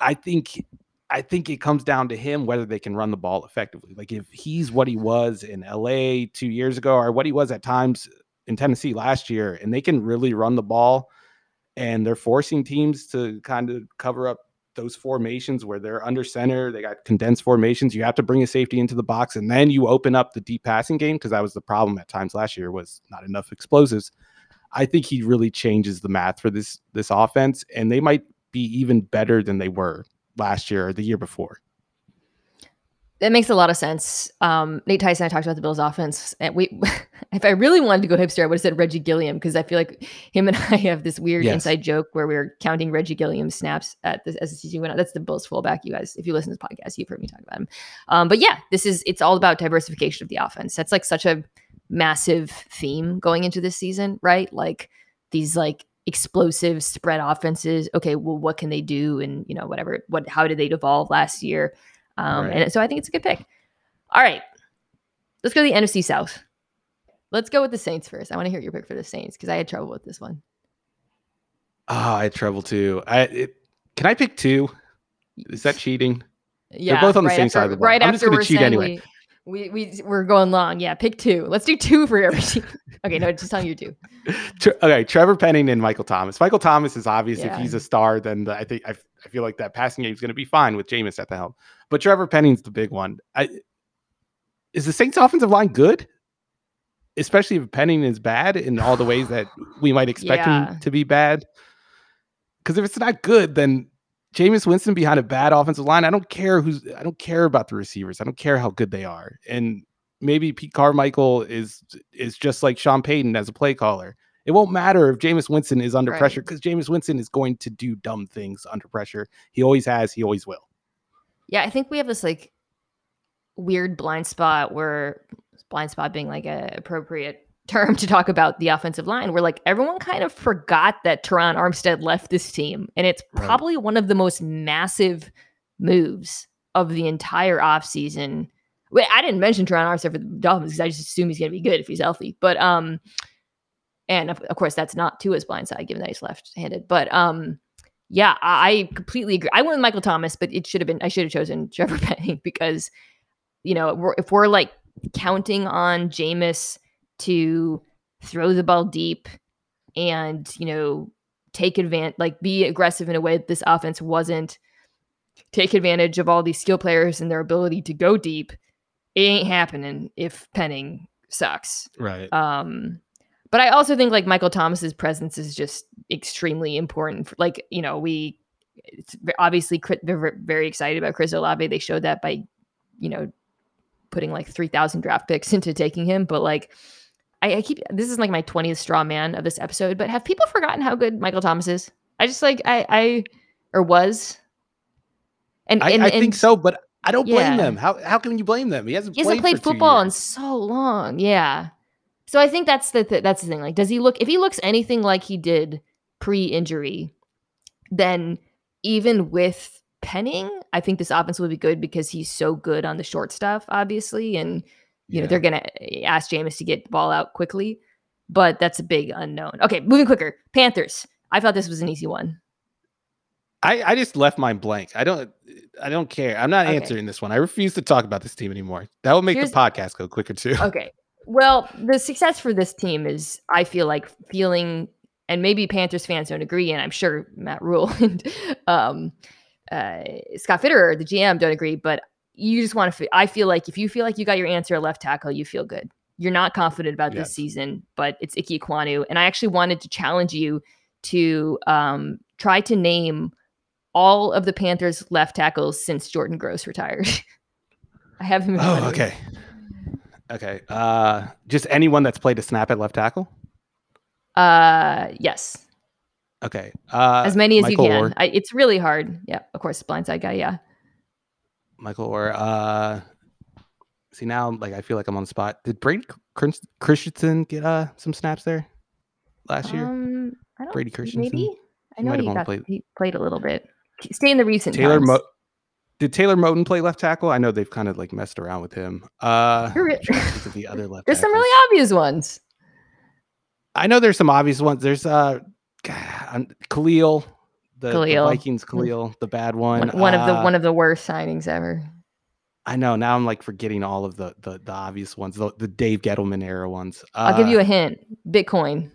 Speaker 2: I think I think it comes down to him whether they can run the ball effectively. Like if he's what he was in LA two years ago, or what he was at times in Tennessee last year, and they can really run the ball. And they're forcing teams to kind of cover up those formations where they're under center. They got condensed formations. You have to bring a safety into the box, and then you open up the deep passing game because that was the problem at times last year was not enough explosives. I think he really changes the math for this this offense, and they might be even better than they were last year or the year before.
Speaker 1: That makes a lot of sense. Um, Nate Tyson, I talked about the Bills' offense, and we, (laughs) if I really wanted to go hipster, I would have said Reggie Gilliam because I feel like him and (laughs) I have this weird yes. inside joke where we are counting Reggie Gilliam's snaps at the as the season went on. That's the Bills' fullback. You guys, if you listen to this podcast, you've heard me talk about him. Um, but yeah, this is it's all about diversification of the offense. That's like such a massive theme going into this season, right? Like these like explosive spread offenses. Okay, well, what can they do? And you know, whatever. What? How did they evolve last year? Um, right. And so I think it's a good pick. All right. Let's go to the NFC South. Let's go with the Saints first. I want to hear your pick for the Saints because I had trouble with this one.
Speaker 2: Oh, I had trouble too. I it, can I pick two? Is that cheating?
Speaker 1: Yeah,
Speaker 2: they're both on the same after, side of the ball.
Speaker 1: Right
Speaker 2: I'm just
Speaker 1: going to
Speaker 2: cheat anyway.
Speaker 1: We, we we we're going long. Yeah, pick two. Let's do two for every team. (laughs) okay, no, just telling you two.
Speaker 2: okay, Trevor Penning and Michael Thomas. Michael Thomas is obvious. Yeah. If he's a star, then the, I think I, I feel like that passing game is going to be fine with Jameis at the helm. But Trevor Penning's the big one. I, is the Saints offensive line good? Especially if Penning is bad in all the ways that (sighs) we might expect yeah. him to be bad. Because if it's not good, then Jameis Winston behind a bad offensive line, I don't care who's I don't care about the receivers. I don't care how good they are. And maybe Pete Carmichael is is just like Sean Payton as a play caller. It won't matter if Jameis Winston is under right. pressure because Jameis Winston is going to do dumb things under pressure. He always has, he always will.
Speaker 1: Yeah, I think we have this like weird blind spot where blind spot being like an appropriate term to talk about the offensive line where like everyone kind of forgot that Terron Armstead left this team and it's probably right. one of the most massive moves of the entire offseason. Wait, I didn't mention Terron Armstead for the Dolphins because I just assume he's going to be good if he's healthy. But um and of, of course that's not to his blind side given that he's left-handed. But um yeah, I completely agree. I went with Michael Thomas, but it should have been I should have chosen (laughs) Trevor Penning because you know we're, if we're like counting on Jameis to throw the ball deep and you know take advantage, like be aggressive in a way that this offense wasn't, take advantage of all these skill players and their ability to go deep. it ain't happening if Penning sucks.
Speaker 2: Right.
Speaker 1: Um, but I also think like Michael Thomas's presence is just extremely important. For, like you know, we it's obviously they're very excited about Chris Olave. They showed that by you know putting like three thousand draft picks (laughs) into taking him. But like, I, I keep this is like my twentieth straw man of this episode. But have people forgotten how good Michael Thomas is? I just like I I or was.
Speaker 2: And, and I, I and, think so, but I don't blame yeah. them. How how can you blame them? He hasn't,
Speaker 1: he hasn't
Speaker 2: played,
Speaker 1: played football in so long. Yeah. So I think that's the th- that's the thing. Like, does he look? If he looks anything like he did pre-injury, then even with Penning, I think this offense will be good because he's so good on the short stuff, obviously, and you yeah. know they're gonna eh, ask Jameis to get the ball out quickly. But that's a big unknown. Okay, moving quicker. Panthers. I thought this was an easy one.
Speaker 2: I, I just left mine blank. I don't I don't care. I'm not okay. answering this one. I refuse to talk about this team anymore. That will make Here's, the podcast go quicker too.
Speaker 1: Okay. Well, the success for this team is, I feel like, feeling, and maybe Panthers fans don't agree, and I'm sure Matt Rhule (laughs) and um, uh, Scott Fitterer, the GM, don't agree, but you just want to. I feel like if you feel like you got your answer at left tackle, you feel good. You're not confident about yes. this season, but it's Ike Ekwonu, and I actually wanted to challenge you to um, try to name all of the Panthers left tackles since Jordan Gross retired. (laughs) I have him.
Speaker 2: oh, okay. Okay. Uh, just anyone that's played a snap at left tackle.
Speaker 1: Uh, yes.
Speaker 2: Okay. Uh,
Speaker 1: as many as Michael you can. I, it's really hard. Yeah. Of course, blindside guy. Yeah.
Speaker 2: Michael or uh, see now, like I feel like I'm on the spot. Did Brady Christensen get uh some snaps there last year?
Speaker 1: Um, I don't,
Speaker 2: Brady Christensen.
Speaker 1: Maybe. I know he, he got, played. he played a little bit. Stay in the recent
Speaker 2: Taylor
Speaker 1: times. Mo-
Speaker 2: did Taylor Moton play left tackle? I know they've kind of like messed around with him. Uh,
Speaker 1: the other left. There's tackles. some really obvious ones.
Speaker 2: I know there's some obvious ones. There's uh, Kalil, the, Kalil. the Vikings Kalil, the bad one.
Speaker 1: One, one
Speaker 2: uh,
Speaker 1: of the uh, one of the worst signings ever.
Speaker 2: I know. Now I'm like forgetting all of the the, the obvious ones, the, the Dave Gettleman era ones.
Speaker 1: Uh, I'll give you a hint. Bitcoin.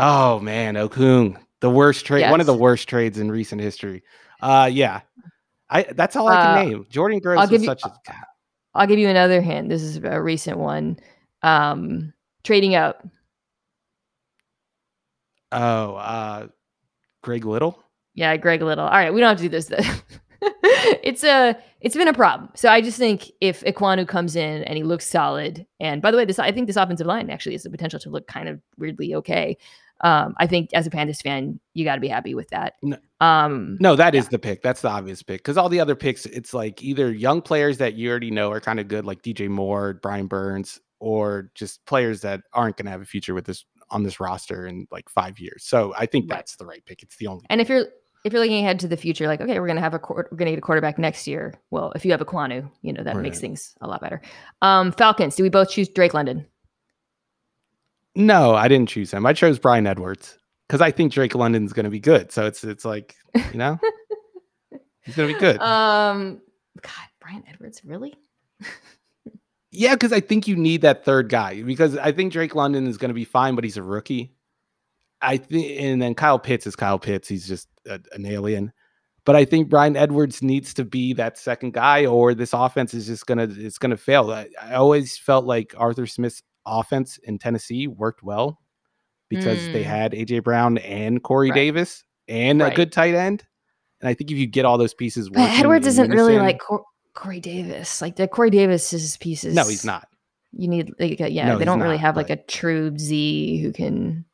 Speaker 2: Oh man, Okung, the worst trade, yes. one of the worst trades in recent history. Uh, yeah, I that's all I can uh, name. Jordan Gross I'll give you, such a.
Speaker 1: I'll give you another hint. This is a recent one. Um, trading up.
Speaker 2: Oh, uh, Greg Little.
Speaker 1: Yeah, Greg Little. All right, we don't have to do this. (laughs) it's a it's been a problem. So I just think if Ekwonu comes in and he looks solid, and by the way, this I think this offensive line actually has the potential to look kind of weirdly okay um, I think as a Panthers fan, you got to be happy with that.
Speaker 2: No, um, no that yeah. is the pick. That's the obvious pick because all the other picks, it's like either young players that you already know are kind of good, like DJ Moore, Brian Burns, or just players that aren't going to have a future with this on this roster in like five years. So I think right. that's the right pick. It's the only.
Speaker 1: And if you're if you're looking ahead to the future, like okay, we're gonna have a we're gonna get a quarterback next year. Well, if you have Ekwonu, you know that right. makes things a lot better. Um, Falcons. Do we both choose Drake London?
Speaker 2: No, I didn't choose him. I chose Bryan Edwards because I think Drake London's going to be good. So it's it's like you know (laughs) he's going to be good.
Speaker 1: Um, God, Bryan Edwards, really?
Speaker 2: yeah, because I think you need that third guy because I think Drake London is going to be fine, but he's a rookie. I think, and then Kyle Pitts is Kyle Pitts. He's just a, an alien. But I think Bryan Edwards needs to be that second guy, or this offense is just gonna it's gonna fail. I, I always felt like Arthur Smith's offense in Tennessee worked well because mm. they had AJ Brown and Corey right. Davis and right. a good tight end. And I think if you get all those pieces,
Speaker 1: but Edwards isn't unison, really like Cor- Corey Davis. Like the Corey Davis's pieces.
Speaker 2: No, he's not.
Speaker 1: You need like a, yeah, no, they don't really have like a true Z who can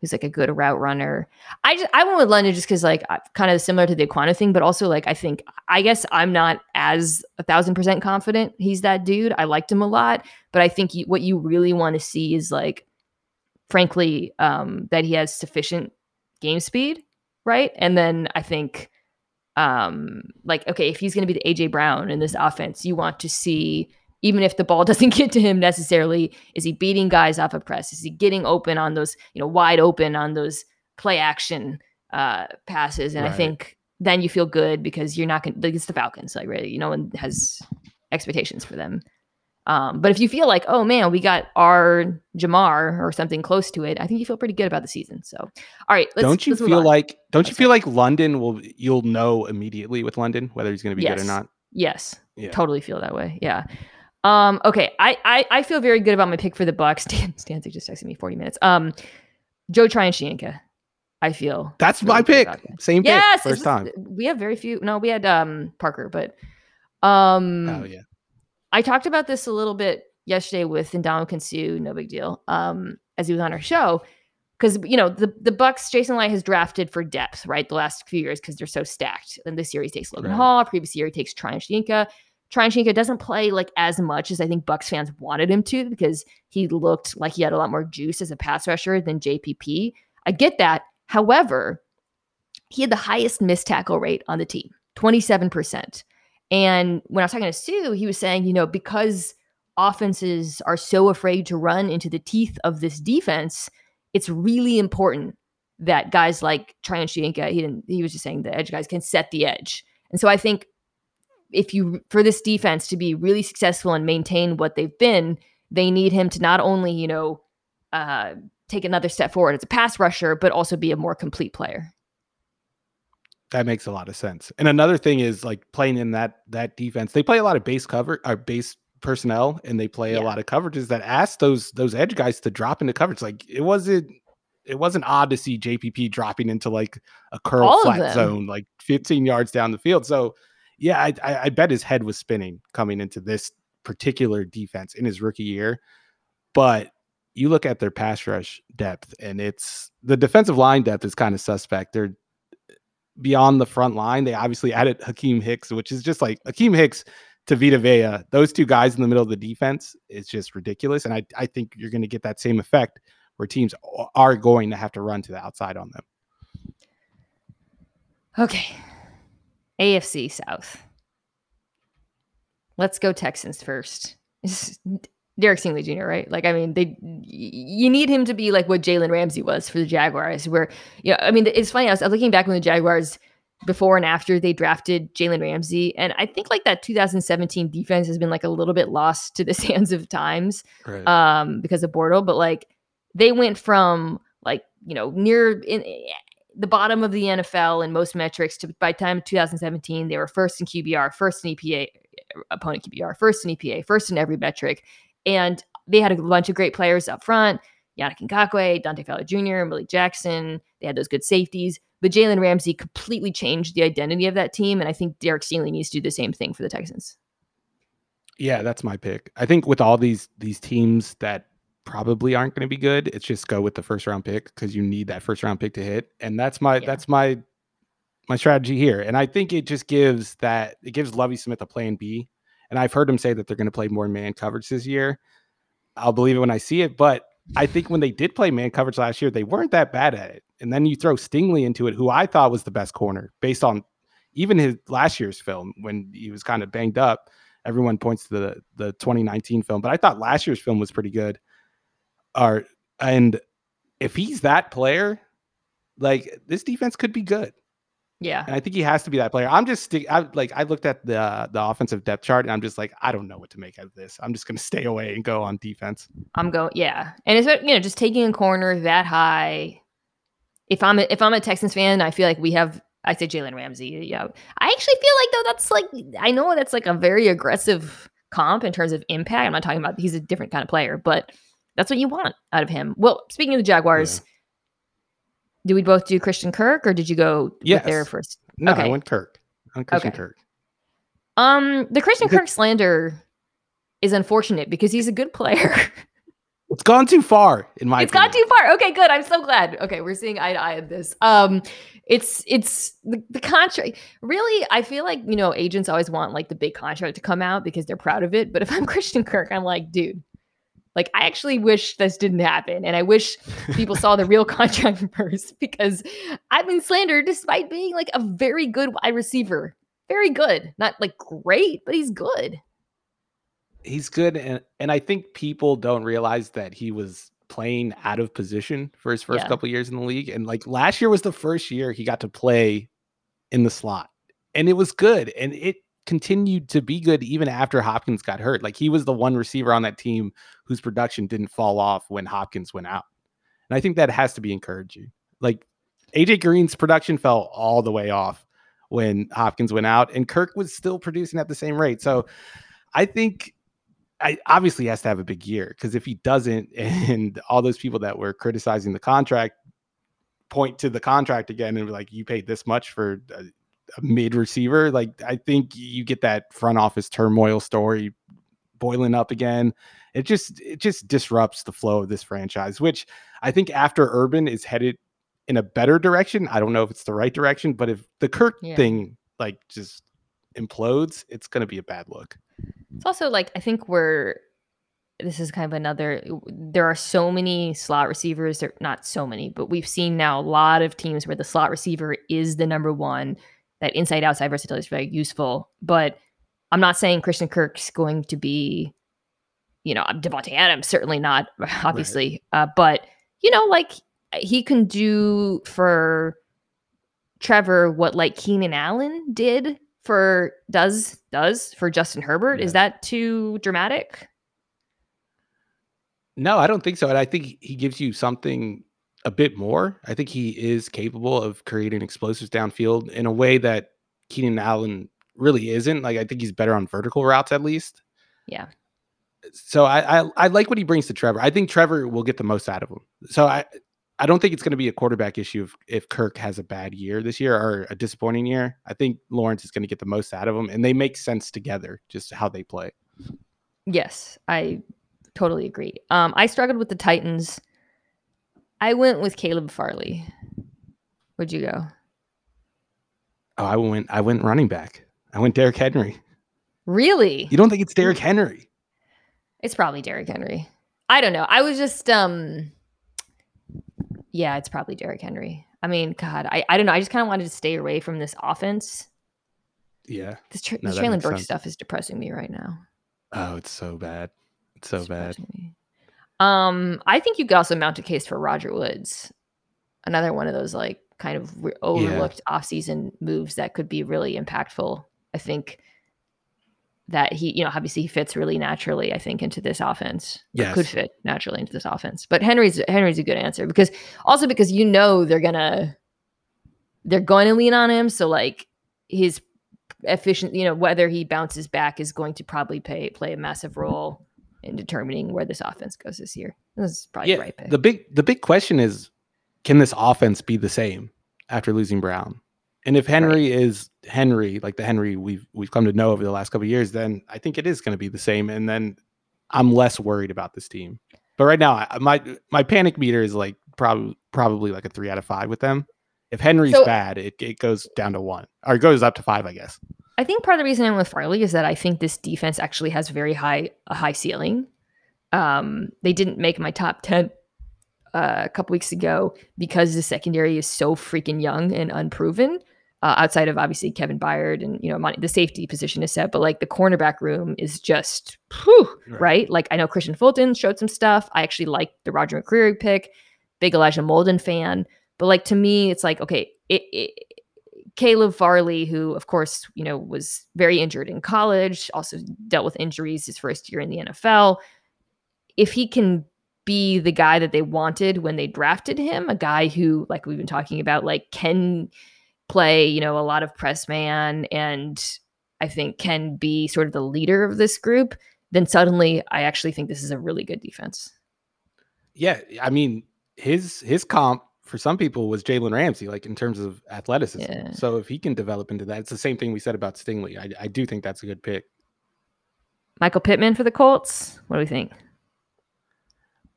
Speaker 1: who's like a good route runner. I just I went with London just because like kind of similar to the Ekwonu thing, but also like I think I guess I'm not as a thousand percent confident he's that dude. I liked him a lot, but I think what you really want to see is like, frankly, um, that he has sufficient game speed, right? And then I think, um, like okay, if he's going to be the AJ Brown in this offense, you want to see even if the ball (laughs) doesn't get to him necessarily, is he beating guys off a press? Is he getting open on those, you know, wide open on those play action uh, passes? And right. I think then you feel good because you're not going to, it's the Falcons, like, really, you know, and has expectations for them. Um, but if you feel like, oh man, we got our Ja'Marr or something close to it, I think you feel pretty good about the season. So, all right,
Speaker 2: don't you feel like don't you feel like London will you'll know immediately with London whether he's going to be yes. good or not?
Speaker 1: Yes. Yeah. Totally feel that way. Yeah. Um, okay. I, I I feel very good about my pick for the Bucks. (laughs) Stan Stanzik just texted me 40 minutes. Um Joe Tryon-Shoyinka. I feel
Speaker 2: that's really my pick. Same yes, pick. First time.
Speaker 1: We have very few. No, we had um Parker, but um
Speaker 2: Oh yeah.
Speaker 1: I talked about this a little bit yesterday with Ndamukong Suh, no big deal. Um, as he was on our show. Because you know, the the Bucks, Jason Licht has drafted for depth, right? The last few years because they're so stacked. And this year he takes Logan right. Hall, previous year he takes Tryon-Shoyinka doesn't play like as much as I think Bucks fans wanted him to because he looked like he had a lot more juice as a pass rusher than JPP. I get that. However, he had the highest missed tackle rate on the team, 27%. And when I was talking to Suh, he was saying, you know, because offenses are so afraid to run into the teeth of this defense, it's really important that guys like Tryon-Shoyinka, he didn't, he was just saying the edge guys can set the edge. And so I think if you for this defense to be really successful and maintain what they've been, they need him to not only, you know, uh, take another step forward as a pass rusher, but also be a more complete player.
Speaker 2: That makes a lot of sense. And another thing is like playing in that that defense, they play a lot of base cover or base personnel and they play yeah. a lot of coverages that ask those those edge guys to drop into coverage. Like it wasn't it wasn't odd to see JPP dropping into like a curl All flat zone, like 15 yards down the field. So yeah, I, I, I bet his head was spinning coming into this particular defense in his rookie year. But you look at their pass rush depth, and it's the defensive line depth is kind of suspect. They're eh, beyond the front line. They obviously added Akiem Hicks, which is just like Akiem Hicks to Vita Vea. Those two guys in the middle of the defense is just ridiculous. And I, I think you're going to get that same effect where teams are going to have to run to the outside on them.
Speaker 1: Okay. AFC South. Let's go Texans first. (laughs) Derek Stingley Jr., right? Like, I mean, they you need him to be like what Jalen Ramsey was for the Jaguars, where you know, I mean, it's funny. I was, looking back when the Jaguars before and after they drafted Jalen Ramsey, and I think like that 2017 defense has been like a little bit lost to the (laughs) sands of times, right. um, because of Bortles. But like, they went from like you know near in the bottom of the NFL in most metrics. To by time of 2017, they were first in QBR, first in EPA, opponent QBR, first in EPA, first in every metric, and they had a bunch of great players up front. Yannick Ngakoue, Dante Fowler Jr., Malik Jackson. They had those good safeties. But Jalen Ramsey completely changed the identity of that team. And I think Derek Stingley needs to do the same thing for the Texans.
Speaker 2: Yeah, that's my pick. I think with all these these teams that probably aren't going to be good. It's just go with the first round pick because you need that first round pick to hit. And that's my yeah. that's my my strategy here. And I think it just gives that it gives Lovie Smith a plan B. And I've heard him say that they're going to play more man coverage this year. I'll believe it when I see it. But I think when they did play man coverage last year, they weren't that bad at it. And then you throw Stingley into it, who I thought was the best corner based on even his last year's film when he was kind of banged up. Everyone points to the the 2019 film, but I thought last year's film was pretty good are and if he's that player, like this defense could be good.
Speaker 1: Yeah.
Speaker 2: And I think he has to be that player. I'm just stick I like I looked at the the offensive depth chart and I'm just like I don't know what to make of this. I'm just going (laughs) to stay away and go on defense.
Speaker 1: I'm going yeah. And it's you know just taking a corner that high if I'm a, if I'm a Texans fan, I feel like we have I say Jalen Ramsey. Yeah. I actually feel like though that's like I know that's like a very aggressive comp in terms of impact. I'm not talking about he's a different kind of player, but that's what you want out of him. Well, speaking of the Jaguars, yeah. do we both do Christian Kirk or did you go
Speaker 2: yes.
Speaker 1: there first?
Speaker 2: No, okay. I went Kirk. I'm Christian okay. Kirk.
Speaker 1: Um, the Christian Kirk slander is unfortunate because he's a good player. (laughs)
Speaker 2: It's gone too far in my.
Speaker 1: It's opinion. gone too far. Okay, good. I'm so glad. Okay, we're seeing eye to eye of this. Um, it's it's the, the contract. Really, I feel like you know agents always want like the big contract to come out because they're proud of it. But if I'm (laughs) Christian Kirk, I'm like, dude, like, I actually wish this didn't happen. And I wish people saw the real (laughs) contract first because I've been slandered despite being like a very good wide receiver. Very good. Not like great, but he's good.
Speaker 2: He's good. And, and I think people don't realize that he was playing out of position for his first yeah. couple years in the league. And like last year was the first year he got to play in the slot. And it was good. And it continued to be good even after Hopkins got hurt. Like he was the one receiver on that team whose production didn't fall off when Hopkins went out. And I think that has to be encouraging. Like AJ Green's production fell all the way off when Hopkins went out, and Kirk was still producing at the same rate. So I think I obviously has to have a big year because if he doesn't, (laughs) and all those people that were criticizing the contract point to the contract again and be like, you paid this much for a, a mid receiver, like I think you get that front office turmoil story boiling up again. It just it just disrupts the flow of this franchise, which I think after Urban is headed in a better direction. I don't know if it's the right direction, but if the Kirk yeah. thing like just implodes, it's going to be a bad look.
Speaker 1: It's also like I think we're this is kind of another there are so many slot receivers there not so many but we've seen now a lot of teams where the slot receiver is the number one that inside outside versatility is very useful but i'm not saying christian kirk's going to be you know davante adams certainly not (laughs) obviously right. uh, but you know like he can do for trevor what like keenan allen did for does does for Justin Herbert. Yeah. Is that too dramatic?
Speaker 2: No, I don't think so. And I think he gives you something a bit more. I think he is capable of creating explosives downfield in a way that Keenan Allen really isn't. Like I think he's better on vertical routes at least.
Speaker 1: Yeah.
Speaker 2: So I, I I like what he brings to Trevor. I think Trevor will get the most out of him. So I I don't think it's going to be a quarterback issue if, if Kirk has a bad year this year or a disappointing year. I think Lawrence is going to get the most out of him, and they make sense together, just how they play.
Speaker 1: Yes, I totally agree. Um, I struggled with the Titans. I went with Caleb Farley. Where'd you go?
Speaker 2: Oh, I went. I went running back. I went Derrick Henry.
Speaker 1: Really?
Speaker 2: You don't think it's Derrick Henry?
Speaker 1: It's probably Derrick Henry. I don't know. I was just um yeah, it's probably Derrick Henry. I mean, God, I, I don't know. I just kind of wanted to stay away from this offense.
Speaker 2: Yeah.
Speaker 1: This, tra- no, Treylon Burks stuff is depressing me right now.
Speaker 2: Oh, it's so bad. It's so it's bad. Me.
Speaker 1: Um, I think you could also mount a case for Robert Woods. Another one of those like kind of re- overlooked yeah. offseason moves that could be really impactful. I think that he, you know, obviously he fits really naturally, I think, into this offense.
Speaker 2: Yeah,
Speaker 1: could fit naturally into this offense. But Henry's Henry's a good answer because also because you know they're gonna they're going to lean on him. So like his efficient, you know, whether he bounces back is going to probably play play a massive role in determining where this offense goes this year. This is probably
Speaker 2: yeah,
Speaker 1: the right pick.
Speaker 2: The big the big question is can this offense be the same after losing Brown? And if Henry right. is Henry, like the Henry we've we've come to know over the last couple years, then I think it is going to be the same. And then I'm less worried about this team. But right now, I, my my panic meter is like probably probably like a three out of five with them. If Henry's so, bad, it, it goes down to one or it goes up to five, I guess.
Speaker 1: I think part of the reason I'm with Farley is that I think this defense actually has very high a high ceiling. Um, they didn't make my top ten uh, a couple weeks ago because the secondary is so freaking young and unproven uh, outside of obviously Kevin Byard and you know the safety position is set, but like the cornerback room is just whew, right. right. Like I know Kristian Fulton showed some stuff. I actually like the Roger McCreary pick, big Elijah Molden fan, but like to me, it's like okay, it, it, Caleb Farley, who of course you know was very injured in college, also dealt with injuries his first year in the NFL. If he can be the guy that they wanted when they drafted him, a guy who like we've been talking about, like can play, you know, a lot of press man and I think can be sort of the leader of this group, then suddenly I actually think this is a really good defense.
Speaker 2: Yeah, I mean, his his comp for some people was Jalen Ramsey, like in terms of athleticism. Yeah. So if he can develop into that, it's the same thing we said about Stingley. I, I do think that's a good pick.
Speaker 1: Michael Pittman for the Colts. What do we think?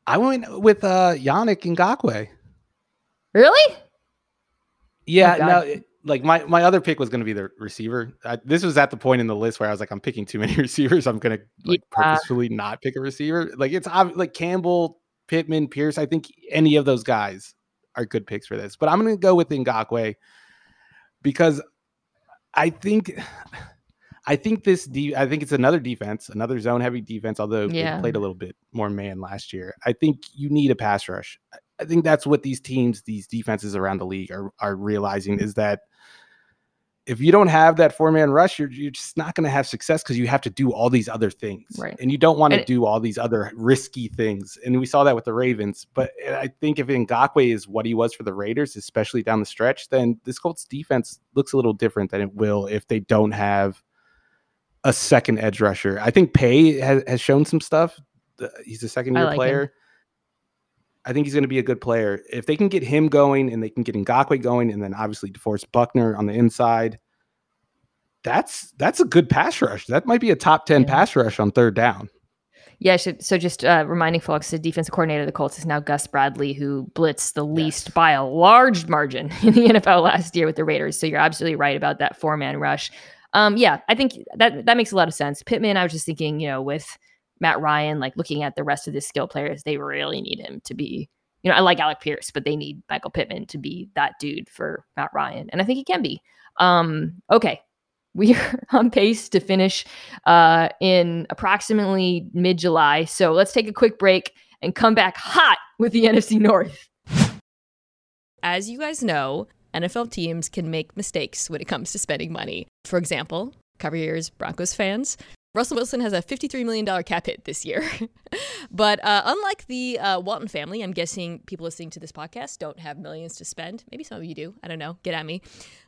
Speaker 2: I went with uh Yannick Ngakoue.
Speaker 1: Really?
Speaker 2: Yeah, oh, no, like my my other pick was going to be the receiver. I, this was at the point in the list where I was like, I'm picking too many (laughs) receivers. I'm going to like yeah. purposefully not pick a receiver. Like it's like Campbell, Pittman, Pierce. I think any of those guys are good picks for this. But I'm going to go with Ngakoue because I think I think this de- I think it's another defense, another zone heavy defense. Although yeah. they played a little bit more man last year, I think you need a pass rush. I think that's what these teams, these defenses around the league are are realizing is that if you don't have that four man rush, you're, you're just not going to have success because you have to do all these other things.
Speaker 1: Right.
Speaker 2: And you don't want to do all these other risky things. And we saw that with the Ravens. But I think if Ngakoue is what he was for the Raiders, especially down the stretch, then this Colts defense looks a little different than it will if they don't have a second edge rusher. I think Paye has, has shown some stuff. He's a second year like player. Him. I think he's going to be a good player. If they can get him going and they can get Ngakoue going, and then obviously DeForest Buckner on the inside, that's that's a good pass rush. That might be a top ten yeah. pass rush on third down.
Speaker 1: Yeah, so just uh, reminding folks, the defensive coordinator of the Colts is now Gus Bradley, who blitzed the least yes. by a large margin (laughs) in the NFL last year with the Raiders. So you're absolutely right about that four man rush. Um, yeah, I think that that makes a lot of sense. Pittman, I was just thinking, you know, with Matt Ryan, like looking at the rest of the skill players, they really need him to be. You know, I like Alec Pierce, but they need Michael Pittman to be that dude for Matt Ryan, and I think he can be. Um, okay, (laughs) we are on pace to finish uh, in approximately mid July. So let's take a quick break and come back hot with the (laughs) NFC North.
Speaker 3: As you guys know, NFL teams can make mistakes when it comes to spending money. For example, cover your ears, Broncos fans. Russell Wilson has a $53 million cap hit this year. (laughs) but uh, unlike the uh, Walton family, I'm guessing people listening to this podcast don't have millions to spend. Maybe some of you do. I don't know. Get at me.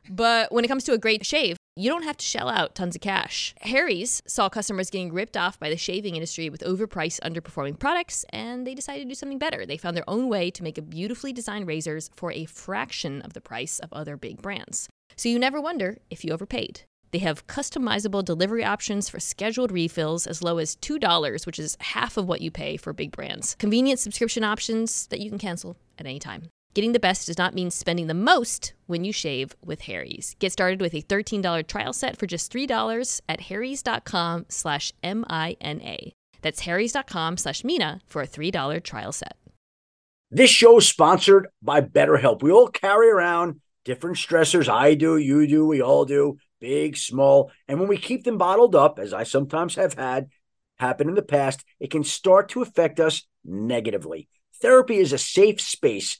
Speaker 3: But when it comes to a great shave, you don't have to shell out tons of cash. Harry's saw customers getting ripped off by the shaving industry with overpriced, underperforming products, and they decided to do something better. They found their own way to make beautifully designed razors for a fraction of the price of other big brands. So you never wonder if you overpaid. They have customizable delivery options for scheduled refills as low as $2, which is half of what you pay for big brands. Convenient subscription options that you can cancel at any time. Getting the best does not mean spending the most when you shave with Harry's. Get started with a $13 trial set for just $3 at harrys.com slash M-I-N-A. That's harrys.com slash Mina for a $3 trial set.
Speaker 4: This show is sponsored by BetterHelp. We all carry around different stressors. I do, you do, we all do big, small. And when we keep them bottled up, as I sometimes have had happen in the past, it can start to affect us negatively. Therapy is a safe space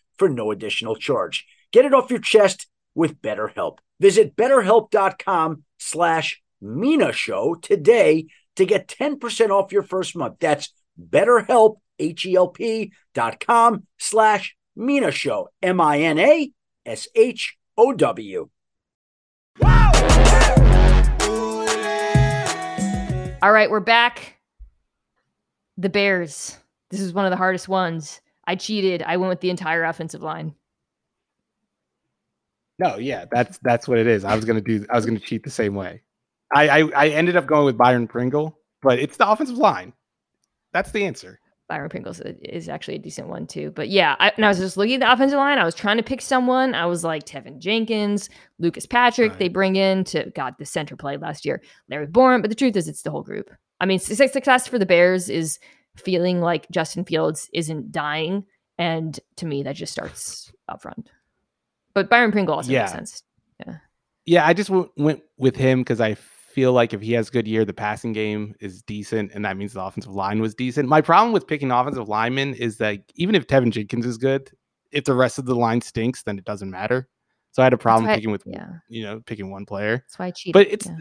Speaker 4: for no additional charge. Get it off your chest with BetterHelp. Visit betterhelp.com slash Mina Show today to get 10% off your first month. That's betterhelp, H-E-L-P dot com slash Mina Show, M-I-N-A-S-H-O-W.
Speaker 1: All right, we're back. The Bears. This is one of the hardest ones. I cheated. I went with the entire offensive line.
Speaker 2: No, yeah, that's that's what it is. I was gonna do. I was gonna cheat the same way. I I, I ended up going with Byron Pringle, but it's the offensive line. That's the answer.
Speaker 1: Byron Pringle is actually a decent one too. But yeah, I, and I was just looking at the offensive line. I was trying to pick someone. I was like Teven Jenkins, Lucas Patrick. Right. They bring in to got the center play last year, Larry Borom. But the truth is, it's the whole group. I mean, success for the Bears is feeling like Justin Fields isn't dying, and to me, that just starts up front. But Byron Pringle also yeah. makes sense. Yeah.
Speaker 2: Yeah, I just w- went with him because I feel like if he has a good year, the passing game is decent, and that means the offensive line was decent. My problem with picking offensive linemen is that even if Teven Jenkins is good, if the rest of the line stinks, then it doesn't matter. So I had a problem picking with, yeah. you know, picking one player.
Speaker 1: That's why I cheated.
Speaker 2: But it's, yeah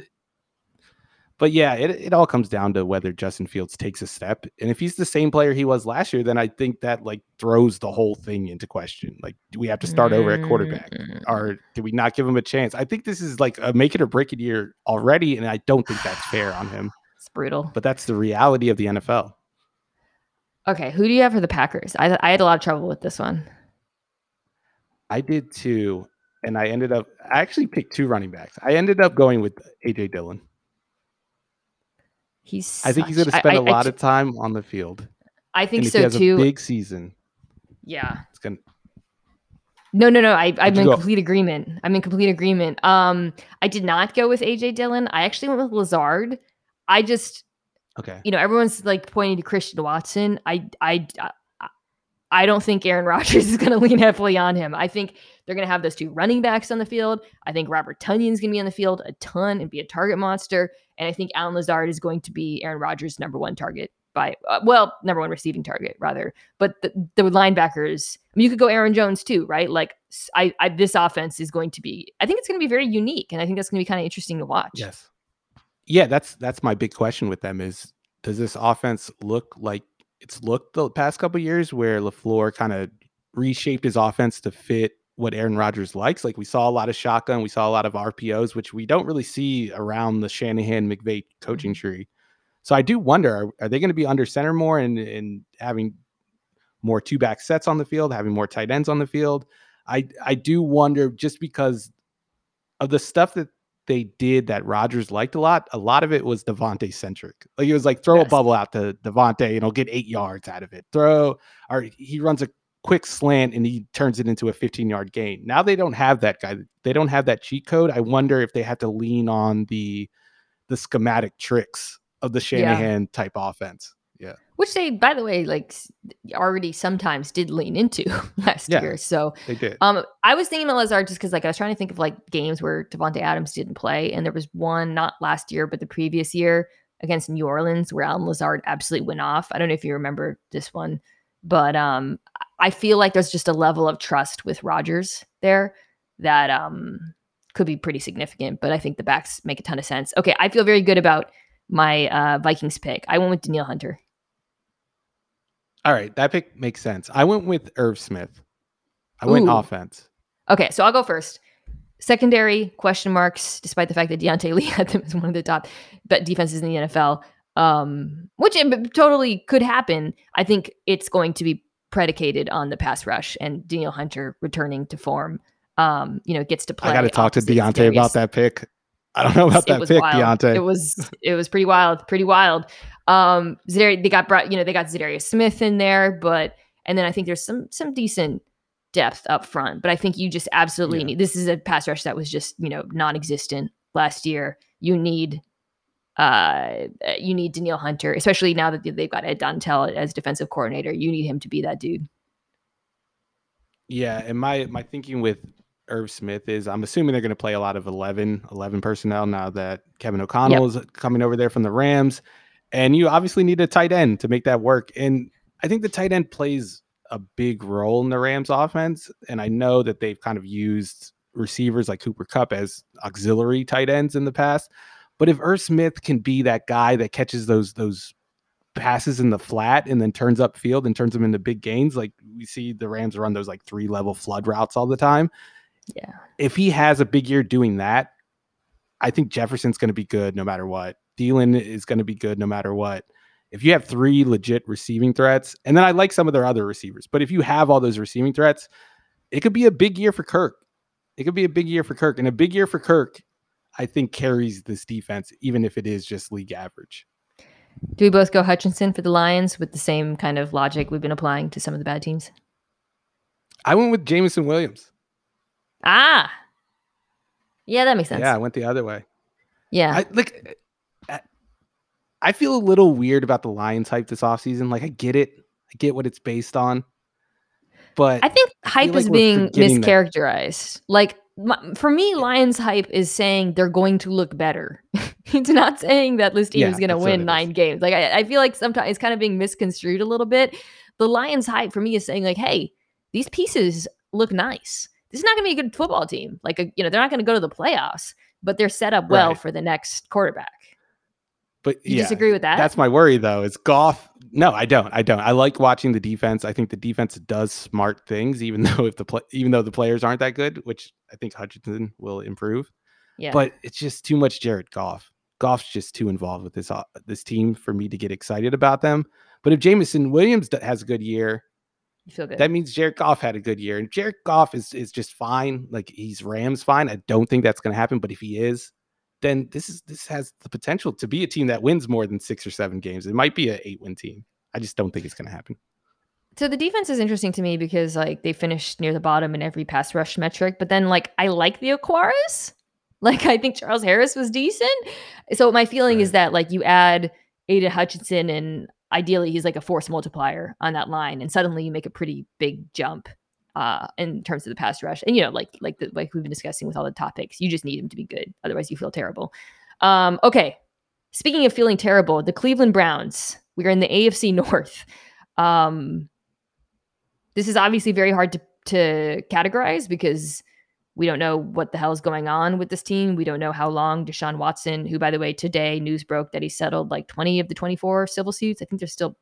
Speaker 2: but yeah, it, it all comes down to whether Justin Fields takes a step. And if he's the same player he was last year, then I think that like throws the whole thing into question. Like, do we have to start over at quarterback mm. or do we not give him a chance? I think this is like a make it or break it year already. And I don't think that's fair on him. (sighs)
Speaker 1: It's brutal.
Speaker 2: But that's the reality of the NFL.
Speaker 1: Okay. Who do you have for the Packers? I, I had a lot of trouble with this one.
Speaker 2: I did too. And I ended up, I actually picked two running backs. I ended up going with AJ Dillon.
Speaker 1: He's.
Speaker 2: I think he's going to spend I, a lot of time on the field.
Speaker 1: I think so too.
Speaker 2: big season.
Speaker 1: Yeah,
Speaker 2: it's going. to
Speaker 1: No, no, no. I, I'm in go? complete agreement. I'm in complete agreement. Um, I did not go with AJ Dillon. I actually went with Lazard. I just,
Speaker 2: okay.
Speaker 1: You know, everyone's like pointing to Christian Watson. I, I, I don't think Aaron (laughs) Rodgers is going to lean heavily on him. I think they're going to have those two running backs on the field. I think Robert Tonyan's going to be on the field a ton and be a target monster. And I think Allen Lazard is going to be Aaron Rodgers' number one target by, uh, well, number one receiving target rather. But the, the linebackers, I mean, you could go Aaron Jones too, right? Like, I, I this offense is going to be, I think it's going to be very unique, and I think that's going to be kind of interesting to watch.
Speaker 2: Yes. Yeah, that's that's my big question with them is does this offense look like it's looked the past couple years where LaFleur kind of reshaped his offense to fit what Aaron Rodgers likes. Like we saw a lot of shotgun, we saw a lot of RPOs, which we don't really see around the Shanahan McVay coaching mm-hmm. tree. So I do wonder, are, are they going to be under center more and, and having more two back sets on the field, having more tight ends on the field? I I do wonder just because of the stuff that they did that Rodgers liked a lot, a lot of it was Davante centric. Like it was like throw yes. a bubble out to Davante and he'll get eight yards out of it. Throw or he runs a quick slant and he turns it into a 15 yard gain. Now they don't have that guy. They don't have that cheat code. I wonder if they have to lean on the the schematic tricks of the Shanahan yeah. type offense.
Speaker 1: Which they, by the way, like already sometimes did lean into (laughs) last yeah, year. So
Speaker 2: they did.
Speaker 1: Um, I was thinking of Lazard just because like I was trying to think of like games where Davante Adams didn't play, and there was one not last year but the previous year against New Orleans where Allen Lazard absolutely went off. I don't know if you remember this one, but um, I feel like there's just a level of trust with Rodgers there that um could be pretty significant. But I think the backs make a ton of sense. Okay, I feel very good about my uh, Vikings pick. I went with Danielle Hunter.
Speaker 2: All right, that pick makes sense. I went with Irv Smith. I went Ooh. offense.
Speaker 1: Okay, so I'll go first. Secondary question marks, despite the fact that Diante (laughs) Lee had them as one of the top defenses in the NFL, um, which totally could happen. I think it's going to be predicated on the pass rush and Danielle Hunter returning to form. Um, you know, gets to play.
Speaker 2: I got to talk to Diante about that pick. I don't know about that pick,
Speaker 1: wild.
Speaker 2: Diante.
Speaker 1: It was it was pretty wild, pretty wild. Um, they got brought, you know, they got Za'Darius Smith in there, but and then I think there's some some decent depth up front. But I think you just absolutely yeah. need this is a pass rush that was just you know non-existent last year. You need uh you need Danielle Hunter, especially now that they've got Ed Donatell as defensive coordinator. You need him to be that dude.
Speaker 2: Yeah, and my my thinking with Irv Smith is I'm assuming they're going to play a lot of 11, 11 personnel now that Kevin O'Connell yep. is coming over there from the Rams. And you obviously need a tight end to make that work. And I think the tight end plays a big role in the Rams offense. And I know that they've kind of used receivers like Cooper Kupp as auxiliary tight ends in the past. But if Irv Smith can be that guy that catches those those passes in the flat and then turns up field and turns them into big gains, like we see the Rams run those like three level flood routes all the time.
Speaker 1: Yeah.
Speaker 2: If he has a big year doing that, I think Jefferson's going to be good no matter what. Thielen is going to be good no matter what. If you have three legit receiving threats, and then I like some of their other receivers, but if you have all those receiving threats, it could be a big year for Kirk. It could be a big year for Kirk. And a big year for Kirk, I think, carries this defense, even if it is just league average.
Speaker 1: Do we both go Hutchinson for the Lions with the same kind of logic we've been applying to some of the bad teams?
Speaker 2: I went with Jameson Williams.
Speaker 1: Ah, yeah, that makes sense.
Speaker 2: Yeah, I went the other way.
Speaker 1: Yeah,
Speaker 2: I, like I feel a little weird about the Lions hype this offseason. Like I get it, I get what it's based on, but
Speaker 1: I think hype I is being mischaracterized. That. Like for me, Lions hype is saying they're going to look better. (laughs) it's not saying that this team yeah, is going to win nine games. Like I, I feel like sometimes it's kind of being misconstrued a little bit. The Lions hype for me is saying like, hey, these pieces look nice. This is not going to be a good football team. Like a, you know, they're not going to go to the playoffs, but they're set up well right. for the next quarterback.
Speaker 2: But
Speaker 1: you
Speaker 2: yeah,
Speaker 1: disagree with that?
Speaker 2: That's my worry, though. Is Goff? No, I don't. I don't. I like watching the defense. I think the defense does smart things, even (laughs) though if the play, even though the players aren't that good, which I think Hutchinson will improve.
Speaker 1: Yeah.
Speaker 2: But it's just too much Jared Goff. Goff's just too involved with this uh, this team for me to get excited about them. But if Jameson Williams has a good year,
Speaker 1: you feel good.
Speaker 2: That means Jared Goff had a good year, and Jared Goff is is just fine. Like he's Rams fine. I don't think that's going to happen, but if he is, then this is this has the potential to be a team that wins more than six or seven games. It might be an eight win team. I just don't think it's going to happen.
Speaker 1: So the defense is interesting to me because like they finished near the bottom in every pass rush metric, but then like I like the Okwara's. (laughs) Like I think Charles Harris was decent. So my feeling right. is that like you add Aidan Hutchinson and ideally he's like a force multiplier on that line and suddenly you make a pretty big jump uh in terms of the pass rush. And you know, like like the, like we've been discussing with all the topics, you just need him to be good. Otherwise you feel terrible. Um okay. Speaking of feeling terrible, the Cleveland Browns. We are in the AFC (laughs) North. Um this is obviously very hard to to categorize because we don't know what the hell is going on with this team. We don't know how long Deshaun Watson, who by the way today news broke that he settled like 20 of the 24 civil suits. I think there's still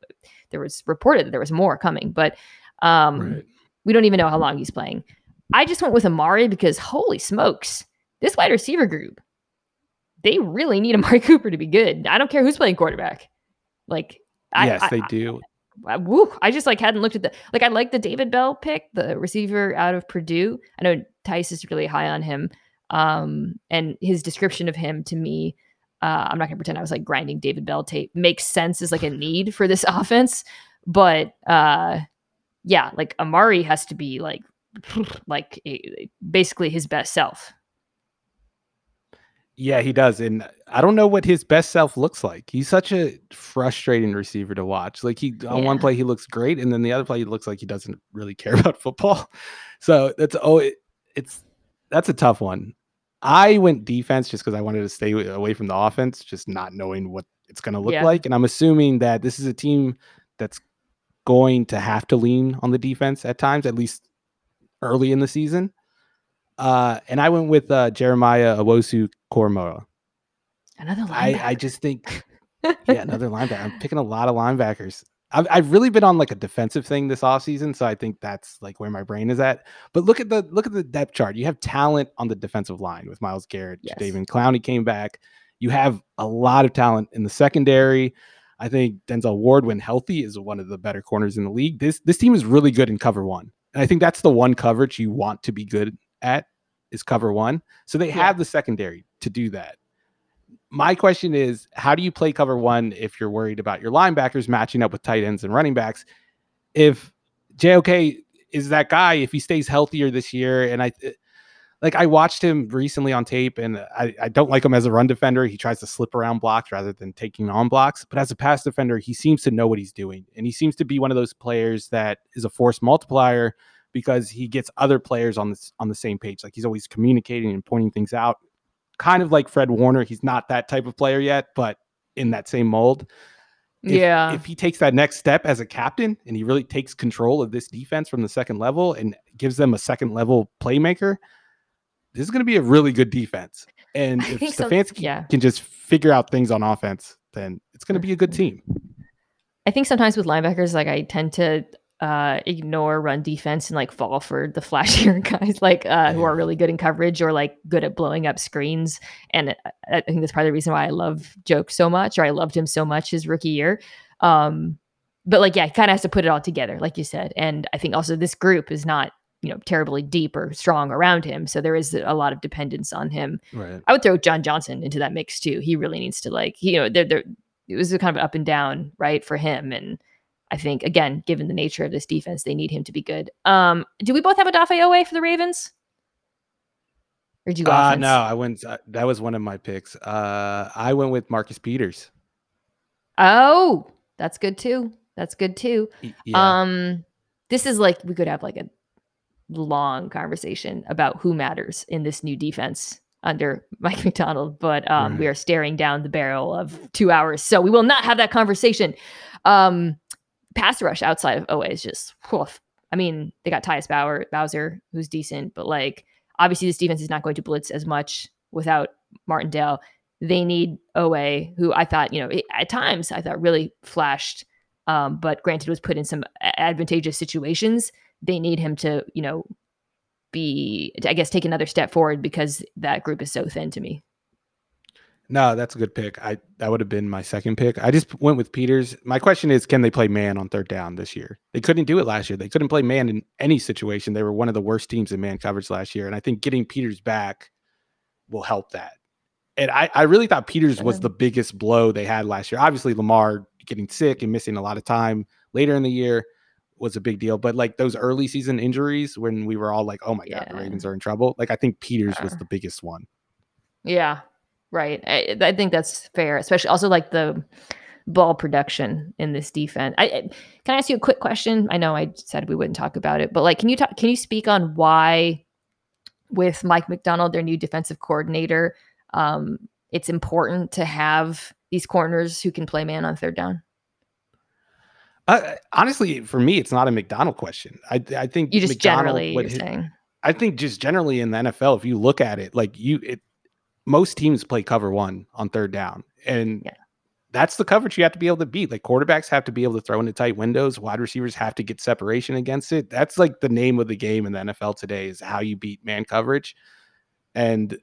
Speaker 1: there was reported that there was more coming, but um right. We don't even know how long he's playing. I just went with Amari because holy smokes, this wide receiver group, they really need Amari (laughs) Cooper to be good. I don't care who's playing quarterback. Like
Speaker 2: yes,
Speaker 1: I,
Speaker 2: they do.
Speaker 1: I, woo, I just like hadn't looked at the like I like the David Bell pick, the receiver out of Purdue. I know Tice is really high on him. Um, and his description of him to me, uh, I'm not gonna pretend I was like grinding David Bell tape. Makes sense as like a need for this (laughs) offense, but uh, yeah, like Amari has to be like (laughs) like a, basically his best self
Speaker 2: yeah, he does. And I don't know what his best self looks like. He's such a frustrating receiver to watch. Like he on one play he looks great and then the other play he looks like he doesn't really care (laughs) about football. So that's oh it, it's that's a tough one. I went defense just because I wanted to stay away from the offense, just not knowing what it's going to look yeah. like. And I'm assuming that this is a team that's going to have to lean on the defense at times, at least early in the season. Uh, and I went with uh, Jeremiah Owusu Koramoah.
Speaker 1: Another linebacker.
Speaker 2: I, I just think, (laughs) yeah, another linebacker. I'm picking a lot of linebackers. I've, I've really been on like a defensive thing this offseason, so I think that's like where my brain is at. But look at the look at the depth chart. You have talent on the defensive line with Myles Garrett, yes. David Clowney came back. You have a lot of talent in the secondary. I think Denzel Ward, when healthy, is one of the better corners in the league. This this team is really good in cover one, and I think that's the one coverage you want to be good at is cover one. So they yeah. have the secondary to do that. My question is, how do you play cover one if you're worried about your linebackers matching up with tight ends and running backs? If JOK is that guy, if he stays healthier this year, and I like I watched him recently on tape, and I, I don't like him as a run defender. He tries to slip around blocks rather than taking on blocks. But as a pass defender, he seems to know what he's doing, and he seems to be one of those players that is a force multiplier because he gets other players on this on the same page. Like he's always communicating and pointing things out. Kind of like Fred Warner. He's not that type of player yet, but in that same mold. If,
Speaker 1: yeah.
Speaker 2: If he takes that next step as a captain and he really takes control of this defense from the second level and gives them a second level playmaker, this is going to be a really good defense. And if Stefanski so. yeah. can just figure out things on offense, then it's going to be a good team.
Speaker 1: I think sometimes with linebackers, like I tend to uh, ignore run defense and like fall for the flashier (laughs) guys like uh, yeah. who are really good in coverage or like good at blowing up screens. And I think that's part of the reason why I love Joke so much, or I loved him so much his rookie year. Um, but like, yeah, he kind of has to put it all together, like you said. And I think also this group is not you know terribly deep or strong around him so there is a lot of dependence on him
Speaker 2: right.
Speaker 1: i would throw john johnson into that mix too he really needs to like you know there there it was a kind of up and down right for him and I think again, given the nature of this defense, they need him to be good. Um, do we both have Odafe Oweh for the Ravens? Or did you? Uh,
Speaker 2: no, I went. Uh, that was one of my picks. Uh, I went with Marcus Peters.
Speaker 1: Oh, that's good too. That's good too. Yeah. Um, this is like we could have like a long conversation about who matters in this new defense under (laughs) Mike Macdonald, but um, right. we are staring down the barrel of two hours, so we will not have that conversation. Um, pass rush outside of Oweh is just woof. I mean, they got Tyus Bauer, Bowser, who's decent, but like obviously this defense is not going to blitz as much without Martindale. They need Oweh, who I thought, you know, at times I thought really flashed, um, but granted was put in some advantageous situations. They need him to, you know, be, I guess, take another step forward because that group is so thin to me.
Speaker 2: No, that's a good pick. I that would have been my second pick. I just went with Peters. My question is, can they play man on third down this year? They couldn't do it last year. They couldn't play man in any situation. They were one of the worst teams in man coverage last year, and I think getting Peters back will help that. And I, I really thought Peters was the biggest blow they had last year. Obviously, Lamar getting sick and missing a lot of time later in the year was a big deal. But like those early season injuries when we were all like, oh my God, the Ravens are in trouble. Like I think Peters was the biggest one.
Speaker 1: Yeah. Right. I, I think that's fair, especially also like the ball production in this defense. I, I, can I ask you a quick question? I know I said we wouldn't talk about it, but like, can you talk? Can you speak on why, with Mike Macdonald, their new defensive coordinator, um, it's important to have these corners who can play man on third down?
Speaker 2: Uh, honestly, for me, it's not a Macdonald question. I I think
Speaker 1: you just Macdonald generally hit, saying.
Speaker 2: I think just generally in the NFL, if you look at it, like you, it most teams play cover one on third down, and yeah that's the coverage you have to be able to beat. Like quarterbacks have to be able to throw into tight windows. Wide receivers have to get separation against it. That's like the name of the game in the NFL today is how you beat man coverage. And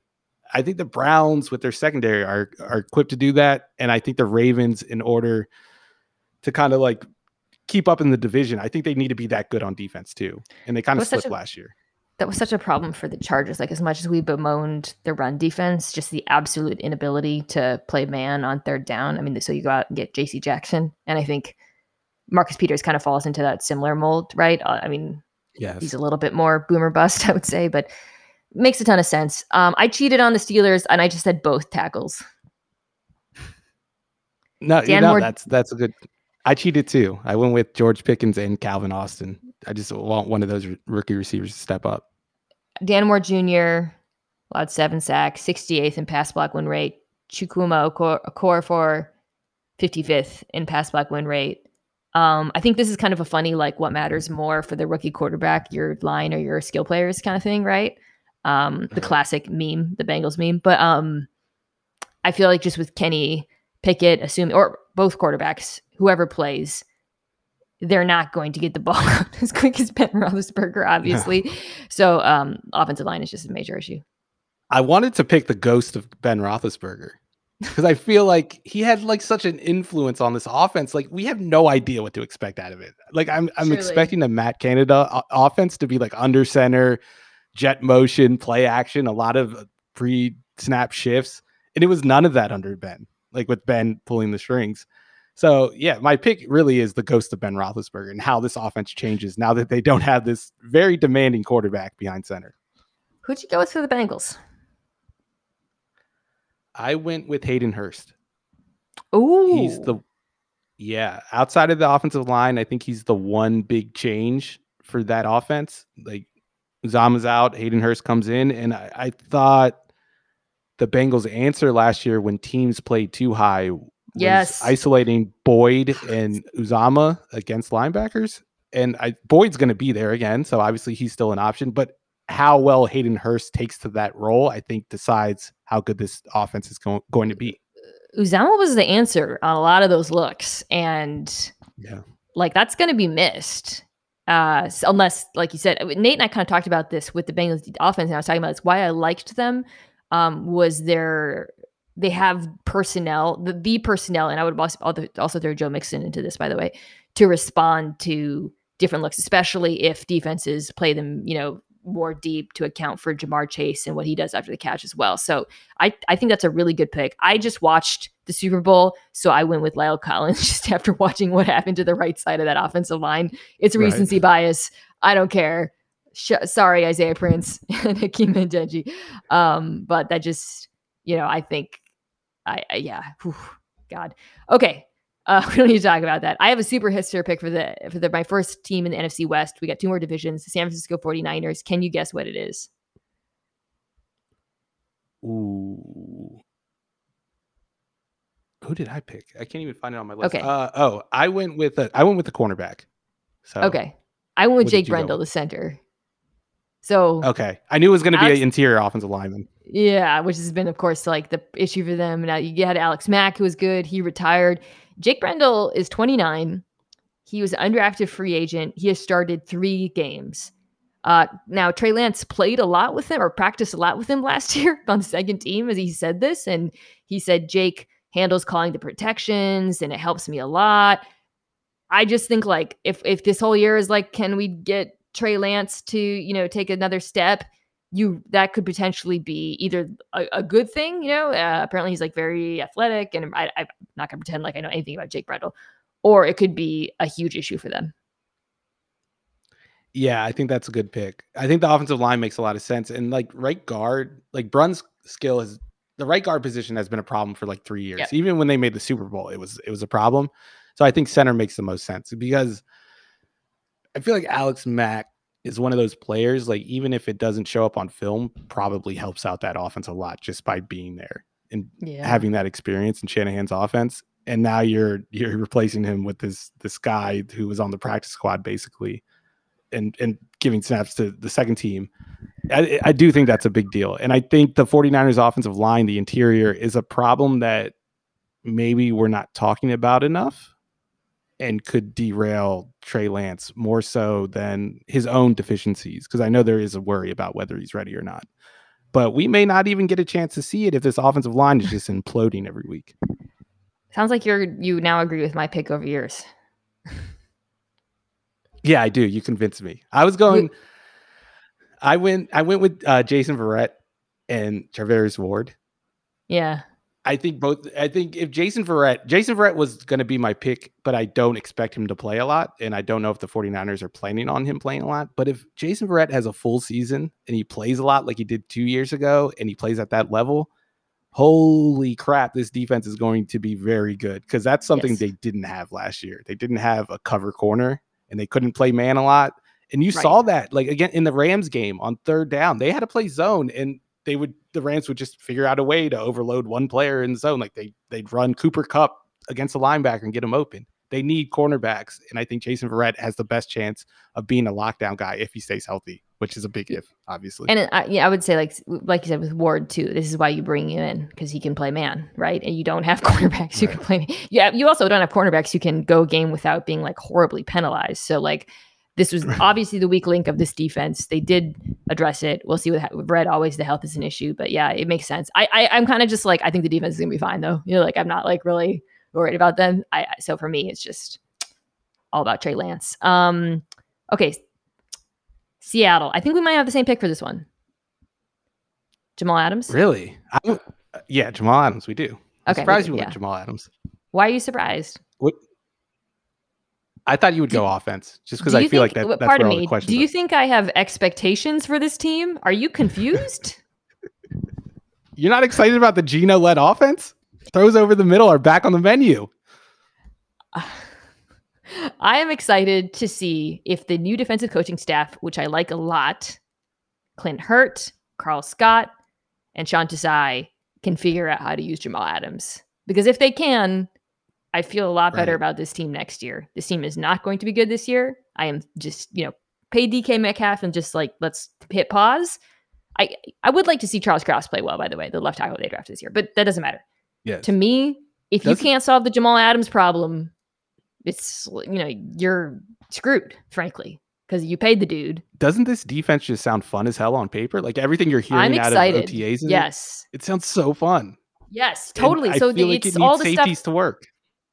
Speaker 2: I think the Browns with their secondary are are equipped to do that. And I think the Ravens, in order to kind of like keep up in the division, I think they need to be that good on defense too. And they kind of slipped a, last year
Speaker 1: that was such a problem for the Chargers. Like as much as we bemoaned the run defense, just the absolute inability to play man on third down. I mean, so you go out and get J.C. Jackson, and I think Marcus Peters kind of falls into that similar mold, right? Uh, I mean, yes. he's a little bit more boomer bust, (laughs) I would say, but makes a ton of sense. Um, I cheated on the Steelers, and I just said both tackles.
Speaker 2: No, Dan you know, Moore, that's that's a good. I cheated too. I went with George Pickens and Calvin Austin. I just want one of those rookie receivers to step up.
Speaker 1: Dan Moore Jr. allowed seven sacks, 68th in pass block win rate. Chukwuma Okorafor 55th in pass block win rate. Um, I think this is kind of a funny, like, what matters more for the rookie quarterback, your line or your skill players kind of thing, right? Um, the classic meme, the Bengals meme. But um, I feel like just with Kenny Pickett, assuming, or both quarterbacks, whoever plays, they're not going to get the (laughs) ball out as quick as Ben Roethlisberger, obviously. so um, offensive line is just a major issue.
Speaker 2: I wanted to pick the ghost of Ben Roethlisberger because I feel like he had like such an influence on this offense. Like we have no idea what to expect out of it. Like I'm I'm expecting the Matt Canada offense to be like under center, jet motion, play action, a lot of pre snap shifts, and it was none of that under Ben. Like with Ben pulling the strings. So yeah, my pick really is the ghost of Ben Roethlisberger and how this offense changes now that they don't have this very demanding quarterback behind center.
Speaker 1: Who'd you go with for the Bengals?
Speaker 2: I went with Hayden Hurst.
Speaker 1: Oh,
Speaker 2: he's the yeah. Outside of the offensive line, I think he's the one big change for that offense. Like Zama's out, Hayden Hurst comes in, and I, I thought the Bengals' answer last year when teams played too high
Speaker 1: yes
Speaker 2: isolating Boyd and Uzomah against linebackers. And I, Boyd's going to be there again, so obviously he's still an option. But how well Hayden Hurst takes to that role, I think, decides how good this offense is go- going to be.
Speaker 1: Uzomah was the answer on a lot of those looks, and
Speaker 2: yeah,
Speaker 1: like that's going to be missed. Uh, unless, like you said, Nate and I kind of talked about this with the Bengals offense, and I was talking about this. Why I liked them um, was their they have personnel, the, the personnel, and I would also, also throw Joe Mixon into this, by the way, to respond to different looks, especially if defenses play them, you know, more deep to account for Ja'Marr Chase and what he does after the catch as well. So I, I think that's a really good pick. I just watched the Super Bowl, so I went with La'el Collins (laughs) just after watching what happened to the right side of that offensive line. It's recency right. bias. I don't care. Sh- sorry, Isaiah Prince (laughs) and Hakeem Adeniji. Um, but that just, you know, I think I, I yeah, Whew, God. Okay, uh, (laughs) we don't need to talk about that. I have a super history pick for the for the my first team in the NFC West. We got two more divisions, the San Francisco 49ers. Can you guess what it is?
Speaker 2: Ooh. Who did I pick? I can't even find it on my list.
Speaker 1: Okay.
Speaker 2: Uh, oh, I went with a, I went with the cornerback. So
Speaker 1: Okay. I went with Jake Brendel, the center. So
Speaker 2: Okay. I knew it was going to be an interior offensive lineman.
Speaker 1: Yeah, which has been, of course, like the issue for them. Now you had Alex Mack, who was good. He retired. Jake Brendel is 29. He was an undrafted free agent. He has started three games. Uh, now Trey Lance played a lot with him or practiced a lot with him last (laughs) year on the second team, as he said this, and he said Jake handles calling the protections and it helps me a lot. I just think like if if this whole year is like, can we get Trey Lance to you know take another step? You that could potentially be either a, a good thing, you know. Uh, apparently, he's like very athletic, and I, am not gonna pretend like I know anything about Jake Brendel, or it could be a huge issue for them.
Speaker 2: Yeah, I think that's a good pick. I think the offensive line makes a lot of sense. And like right guard, like Brunn's skill is the right guard position has been a problem for like three years. Yep. Even when they made the Super Bowl, it was it was a problem. So I think center makes the most sense because I feel like Alex Mack is one of those players, like even if it doesn't show up on film, probably helps out that offense a lot just by being there and yeah. having that experience in Shanahan's offense. And now you're you're replacing him with this this guy who was on the practice squad basically and and giving snaps to the second team. I, I do think that's a big deal. And I think the 49ers offensive line, the interior, is a problem that maybe we're not talking about enough and could derail Trey Lance more so than his own deficiencies. Because I know there is a worry about whether he's ready or not. But we may not even get a chance to see it if this offensive line is just imploding every week.
Speaker 1: Sounds like you're you now agree with my pick over yours.
Speaker 2: yeah, I do. You convinced me. I was going. I went. I went with uh, Jason Verrett and Charvarius Ward.
Speaker 1: Yeah.
Speaker 2: I think both. I think if Jason Verrett, Jason Verrett was going to be my pick, but I don't expect him to play a lot. And I don't know if the 49ers are planning on him playing a lot. But if Jason Verrett has a full season and he plays a lot like he did two years ago and he plays at that level, holy crap, this defense is going to be very good because that's something yes. they didn't have last year. They didn't have a cover corner and they couldn't play man a lot. And you right. saw that like again in the Rams game on third down, they had to play zone and they would the Rams would just figure out a way to overload one player in the zone. Like they they'd run Cooper Kupp against a linebacker and get him open. They need cornerbacks, and I think Jason Verrett has the best chance of being a lockdown guy if he stays healthy, which is a big if, obviously.
Speaker 1: And uh, yeah, I would say like like you said with Ward too. This is why you bring him in because he can play man, right? And you don't have (laughs) cornerbacks who right. can play. Yeah, you also don't have cornerbacks who can go game without being like horribly penalized. So like this was obviously the weak link of this defense. They did address it. We'll see what with Red. Always the health is an issue, but yeah, it makes sense. I, I am kind of just like I think the defense is gonna be fine though. You know, like I'm not like really worried about them. I so for me, it's just all about Trey Lance. Um, okay, Seattle. I think we might have the same pick for this one. Jamal Adams.
Speaker 2: Really? I'm, yeah, Jamal Adams. We do. I'm okay, surprised you yeah. went Jamal Adams.
Speaker 1: Why are you surprised?
Speaker 2: I thought you would go offense just because I feel
Speaker 1: think,
Speaker 2: like that.
Speaker 1: That's pardon me. Do you are. think I have expectations for this team? Are you confused? (laughs)
Speaker 2: You're not excited about the Gino led offense? Throws over the middle are back on the menu. (sighs)
Speaker 1: I am excited to see if the new defensive coaching staff, which I like a lot, Clint Hurtt, Karl Scott, and Sean Desai, can figure out how to use Jamal Adams. Because if they can, I feel a lot better right. about this team next year. This team is not going to be good this year. I am just, you know, pay DK Metcalf and just like let's hit pause. I I would like to see Charles Cross play well, by the way, the left tackle they drafted this year, but that doesn't matter. Yeah. To me, if doesn't, you can't solve the Jamal Adams problem, it's you know you're screwed, frankly, because you paid the dude.
Speaker 2: Doesn't this defense just sound fun as hell on paper? Like everything you're hearing out of OTAs,
Speaker 1: yes,
Speaker 2: it, it, sounds so fun.
Speaker 1: Yes, totally. so the, like it's it all the
Speaker 2: safeties
Speaker 1: stuff
Speaker 2: to work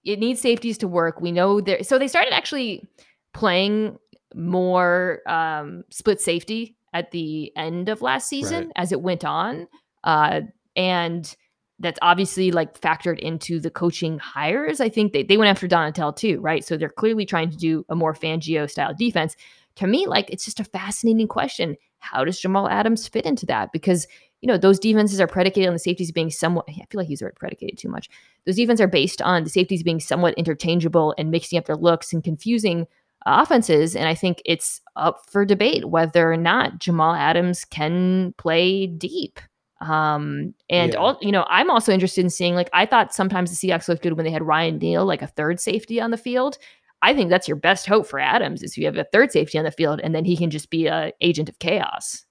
Speaker 1: it needs safeties to work. We know there. So they started actually playing more um, split safety at the end of last season right. as it went on, uh, and that's obviously like factored into the coaching hires. I think they, they went after Donatell too, right? So they're clearly trying to do a more Fangio style defense. To me, like it's just a fascinating question. How does Jamal Adams fit into that? Because you know, those defenses are predicated on the safeties being somewhat, I feel like he's already predicated too much. Those defenses are based on the safeties being somewhat interchangeable and mixing up their looks and confusing offenses. And I think it's up for debate whether or not Jamal Adams can play deep. Um, and yeah. all, you know, I'm also interested in seeing, like, I thought sometimes the Seahawks looked good when they had Ryan Neal, like a third safety on the field. I think that's your best hope for Adams is if you have a third safety on the field and then he can just be a agent of chaos.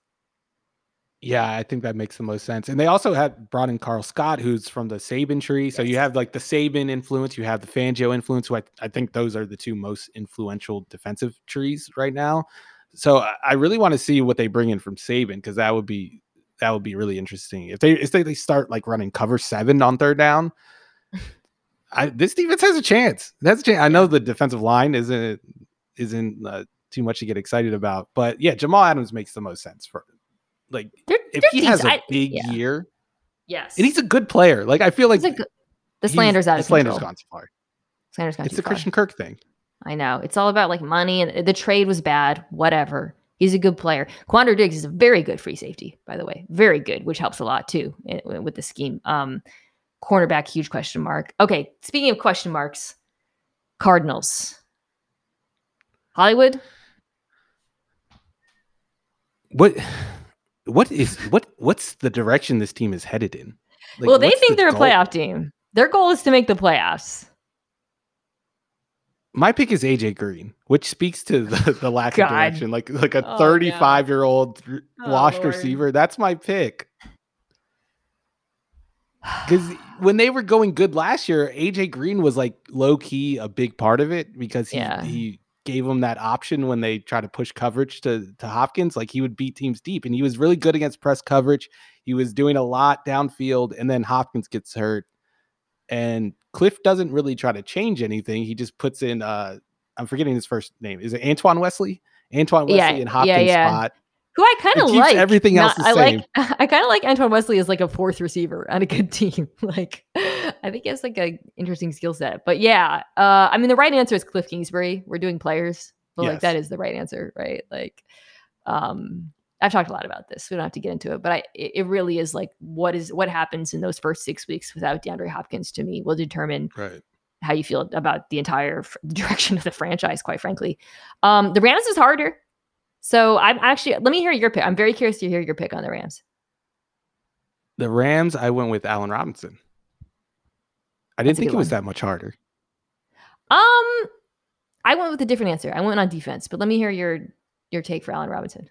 Speaker 2: Yeah, I think that makes the most sense. And they also had brought in Karl Scott, who's from the Saban tree. So yes. you have like the Saban influence, you have the Fangio influence, who I, I, think those are the two most influential defensive trees right now. So I really want to see what they bring in from Saban because that would be that would be really interesting. If they if they, they start like running cover seven on third down, (laughs) I, this defense has a chance. That's a chance. I know the defensive line isn't isn't uh, too much to get excited about, but yeah, Jamal Adams makes the most sense for like they're, if they're he has a big yeah. year,
Speaker 1: yes,
Speaker 2: and he's a good player. Like I feel like
Speaker 1: good, the slander's out of
Speaker 2: the slander's control. gone too far.
Speaker 1: Slander's gone
Speaker 2: It's the far. Christian Kirk thing.
Speaker 1: I know. It's all about like money and the trade was bad, whatever. He's a good player. Quandre Diggs is a very good free safety, by the way. Very good, which helps a lot too with the scheme. Um, cornerback, huge question mark. Okay, speaking of question marks, Cardinals. Hollywood?
Speaker 2: What what is what what's the direction this team is headed in?
Speaker 1: Like, well, they think the they're goal? a playoff team. Their goal is to make the playoffs.
Speaker 2: My pick is AJ Green, which speaks to the, (laughs) the lack God. of direction. Like like a 35 year old washed oh, Lord. receiver. That's my pick. Because when they were going good last year, AJ Green was like low key a big part of it because he, yeah. he gave him that option when they try to push coverage to, to Hopkins. Like he would beat teams deep, and he was really good against press coverage. He was doing a lot downfield, and then Hopkins gets hurt. And Cliff doesn't really try to change anything. He just puts in uh I'm forgetting his first name. Is it Antoine Wesley? Antoine Wesley yeah, and Hopkins yeah, yeah. spot.
Speaker 1: Who I kind of like.
Speaker 2: Everything else Not, I
Speaker 1: like. (laughs) I kind of like Antoine Wesley as like a fourth receiver (laughs) on a good team. (laughs) like, I think he has like a interesting skill set. But yeah, uh, I mean, the right answer is Cliff Kingsbury. We're doing players, but yes. like that is the right answer, right? Like, um, I've talked a lot about this. We don't have to get into it, but I it really is like what is what happens in those first six weeks without DeAndre Hopkins to me will determine
Speaker 2: right.
Speaker 1: how you feel about the entire f- direction of the franchise. Quite frankly, um, the Rams is harder. So I'm actually let me hear your pick. I'm very curious to hear your pick on the Rams.
Speaker 2: The Rams, I went with Allen Robinson. I didn't think it was one. that much harder.
Speaker 1: Um, I went with a different answer. I went on defense, but let me hear your your take for Allen Robinson.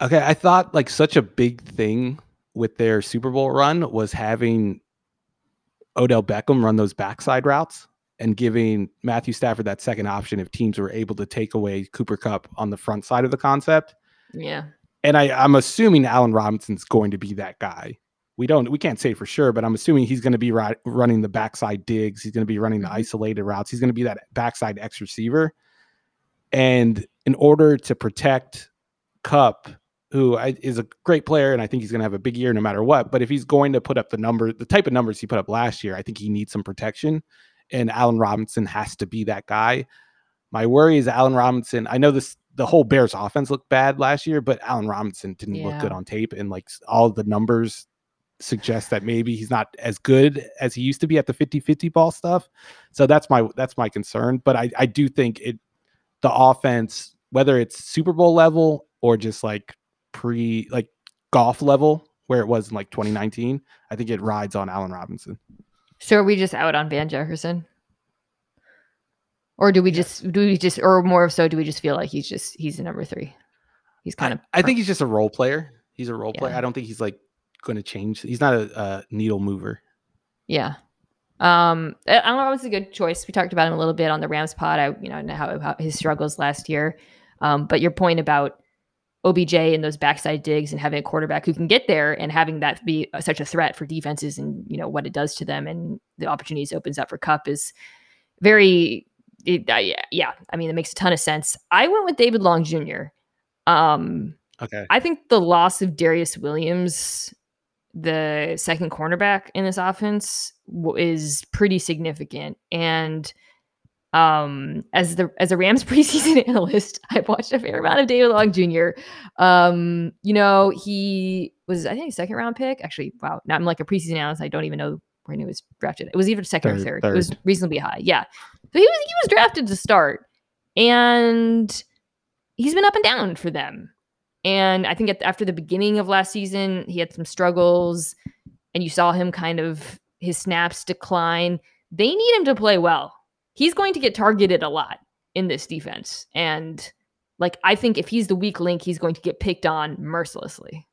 Speaker 2: Okay, I thought like such a big thing with their Super Bowl run was having Odell Beckham run those backside routes and giving Matthew Stafford that second option if teams were able to take away Cooper Kupp on the front side of the concept.
Speaker 1: Yeah.
Speaker 2: And I, I'm assuming Allen Robinson's going to be that guy. We don't, we can't say for sure, but I'm assuming he's going to be ri- running the backside digs. He's going to be running the mm-hmm. isolated routes. He's going to be that backside X receiver. And in order to protect Kupp, who I, is a great player, and I think he's going to have a big year no matter what. But if he's going to put up the number, the type of numbers he put up last year, I think he needs some protection, and Allen Robinson has to be that guy. My worry is Allen Robinson. I know this the whole Bears offense looked bad last year, but Allen Robinson didn't yeah. look good on tape, and like all the numbers suggest that maybe he's not as good as he used to be at the 50-50 ball stuff. So that's my that's my concern. But I, I do think it the offense, whether it's Super Bowl level or just like pre like golf level where it was in like 2019. I think it rides on Allen Robinson.
Speaker 1: So are we just out on Van Jefferson? Or do we just do we just or more so do we just feel like he's just he's the number three? He's kind of
Speaker 2: I, I think he's just a role player. He's a role yeah. player. I don't think he's like going to change. He's not a, a needle mover.
Speaker 1: Yeah. Um, I don't know. It was a good choice. We talked about him a little bit on the Rams pod. I, you know, how, how his struggles last year. Um, but your point about OBJ and those backside digs and having a quarterback who can get there and having that be such a threat for defenses and you know what it does to them and the opportunities opens up for Kupp is very it, uh, yeah I mean it makes a ton of sense. I went with David Long Jr. Um,
Speaker 2: okay,
Speaker 1: I think the loss of Darious Williams, the second cornerback in this offense, is pretty significant and um as the as a Rams (laughs) preseason analyst, I've watched a fair amount of David Long Jr. Um, you know, he was I think second round pick. Actually, wow, now I'm like a preseason analyst. I don't even know when he was drafted. It was either second third, or third. third. It was reasonably high. Yeah. So he was he was drafted to start. And he's been up and down for them. And I think at, after the beginning of last season, he had some struggles and you saw him kind of his snaps decline. They need him to play well he's going to get targeted a lot in this defense. And like I think if he's the weak link, he's going to get picked on mercilessly.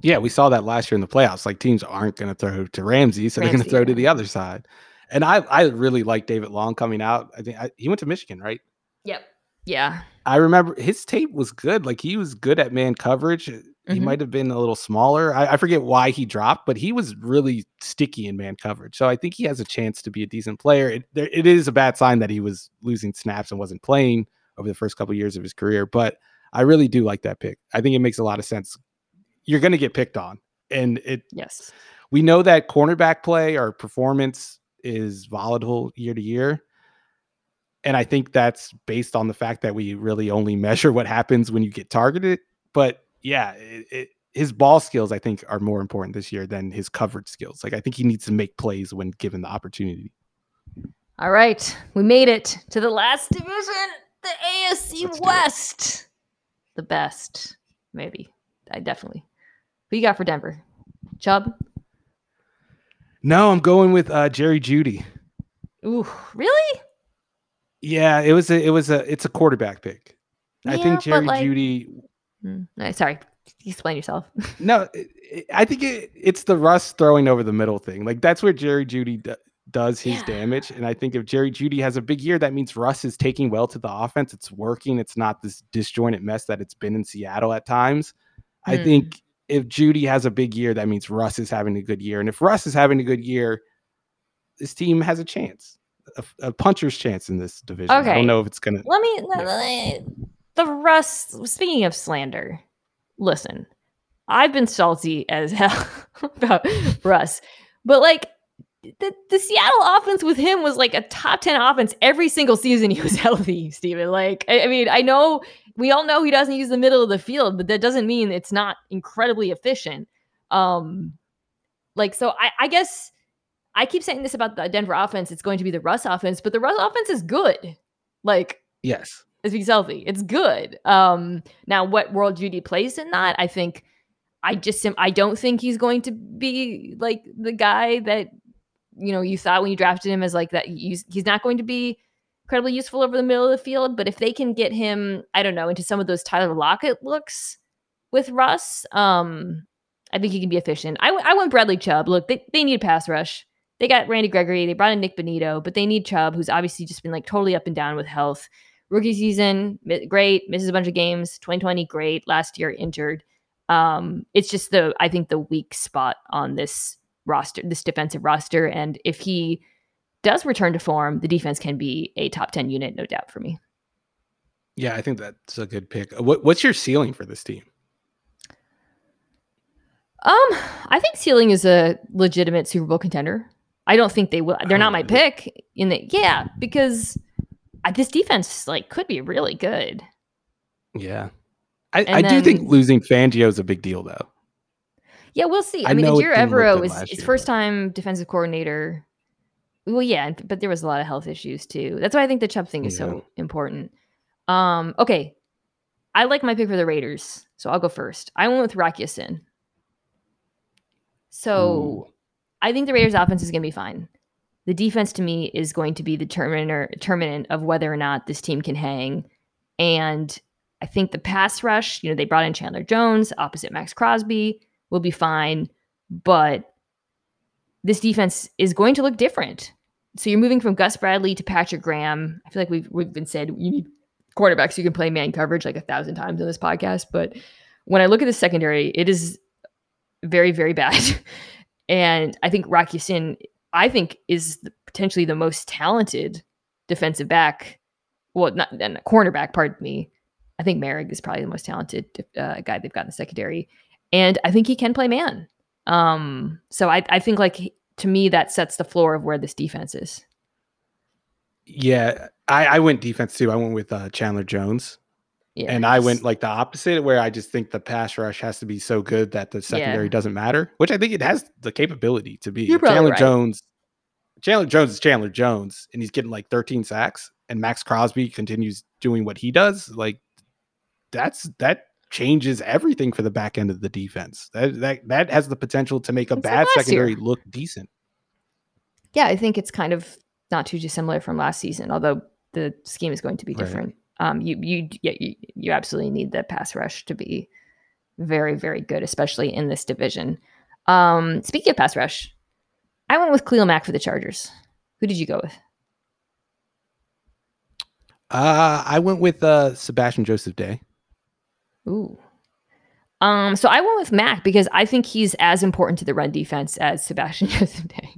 Speaker 2: Yeah, we saw that last year in the playoffs. Like teams aren't going to throw to Ramsey, so Ramsey, they're going to throw yeah. to the other side. And I, I really like David Long coming out. I think I, he went to Michigan, right?
Speaker 1: Yep. Yeah.
Speaker 2: I remember his tape was good. Like he was good at man coverage. He mm-hmm. might have been a little smaller. I, I, forget why he dropped, but he was really sticky in man coverage. So I think he has a chance to be a decent player. It, there, it is a bad sign that he was losing snaps and wasn't playing over the first couple of years of his career. But I really do like that pick. I think it makes a lot of sense. You're going to get picked on, and it.
Speaker 1: Yes.
Speaker 2: We know that cornerback play or performance is volatile year to year. And I think that's based on the fact that we really only (laughs) measure what happens when you get targeted. But yeah, it, it, his ball skills, I think, are more important this year than his coverage skills. Like, I think he needs to make plays when given the opportunity.
Speaker 1: All right. We made it to the last division, the AFC West. The best, maybe. I definitely. Who you got for Denver? Chubb?
Speaker 2: No, I'm going with uh, Jerry Jeudy.
Speaker 1: Ooh, really?
Speaker 2: Yeah, it was a it was a it's a quarterback pick. Yeah, I think Jerry like, Jeudy.
Speaker 1: Mm, sorry, explain yourself. (laughs)
Speaker 2: no, it, I think it, it's the Russ throwing over the middle thing. Like that's where Jerry Jeudy d- does his yeah. damage. And I think if Jerry Jeudy has a big year, that means Russ is taking well to the offense. It's working. It's not this disjointed mess that it's been in Seattle at times. Mm. I hmm. think if Jeudy has a big year, that means Russ is having a good year. And if Russ is having a good year, this team has a chance, a, a puncher's chance in this division. Okay. I don't know if it's gonna.
Speaker 1: Let me. Yeah. The Russ. Speaking of slander, listen, I've been salty as (laughs) hell about Russ, but like the, the Seattle offense with him was like a top 10 offense every single season he was (laughs) healthy, Steven. Like, I, I, mean, I know we all know he doesn't use the middle of the field, but that doesn't mean it's not incredibly efficient. Um, like, so I, I guess I keep saying this about the Denver offense. It's going to be the Russ offense, but the Russ offense is good. Like,
Speaker 2: yes,
Speaker 1: as he's healthy, it's good. Um, now what World Jeudy plays in that, I think I just I don't think he's going to be like the guy that you know you thought when you drafted him as like that. He's, he's not going to be incredibly useful over the middle of the field, but if they can get him, I don't know, into some of those Tyler Lockett looks with Russ, um, I think he can be efficient. I, I went Bradley Chubb. Look, they, they need a pass rush. They got Randy Gregory. They brought in Nick Benito, but they need Chubb, who's obviously just been like totally up and down with health. Rookie season, great. Misses a bunch of games. 2020, great. Last year, injured. Um, it's just the I think the weak spot on this roster, this defensive roster, and if he does return to form, the defense can be a top 10 unit, no doubt for me.
Speaker 2: Yeah, I think that's a good pick. What, what's your ceiling for this team?
Speaker 1: Um, I think ceiling is a legitimate Super Bowl contender. I don't think they will. They're not my pick in the yeah because this defense like could be really good.
Speaker 2: Yeah, I, I then, do think losing Fangio is a big deal though.
Speaker 1: Yeah, we'll see. I, I mean, Ejiro Evero was his first time defensive coordinator. Well, yeah, but there was a lot of health issues too. That's why I think the Chubb thing is yeah. so important. Um, okay, I like my pick for the Raiders, so I'll go first. I went with Rock Ya-Sin. So Ooh. I think the Raiders' offense is going to be fine. The defense, to me, is going to be the determinant of whether or not this team can hang. And I think the pass rush, you know, they brought in Chandler Jones opposite Maxx Crosby, will be fine. But this defense is going to look different. So you're moving from Gus Bradley to Patrick Graham. I feel like we've we've been said you need quarterbacks who can play man coverage like a thousand times on this podcast. But when I look at the secondary, it is very, very bad. (laughs) and I think Rock Ya-Sin, I think, is the, potentially the most talented defensive back. Well, not, not cornerback, pardon me. I think Moehrig is probably the most talented uh, guy they've got in the secondary. And I think he can play man. Um, so I, I think like to me that sets the floor of where this defense is.
Speaker 2: Yeah, I, I went defense too. I went with uh, Chandler Jones. And I went like the opposite, where I just think the pass rush has to be so good that the secondary yeah. doesn't matter, which I think it has the capability to be. Chandler right. Jones, Chandler Jones is Chandler Jones, and he's getting like 13 sacks, and Maxx Crosby continues doing what he does. Like that's that changes everything for the back end of the defense. That that that has the potential to make a it's bad secondary year. look decent.
Speaker 1: Yeah, I think it's kind of not too dissimilar from last season, although the scheme is going to be different. Right. Um, you you yeah, you, you absolutely need the pass rush to be very very good, especially in this division. Um, speaking of pass rush, I went with Khalil Mack for the Chargers. Who did you go with?
Speaker 2: Uh, I went with uh, Sebastian Joseph Day.
Speaker 1: Ooh. Um, so I went with Mack because I think he's as important to the run defense as Sebastian (laughs) Joseph Day.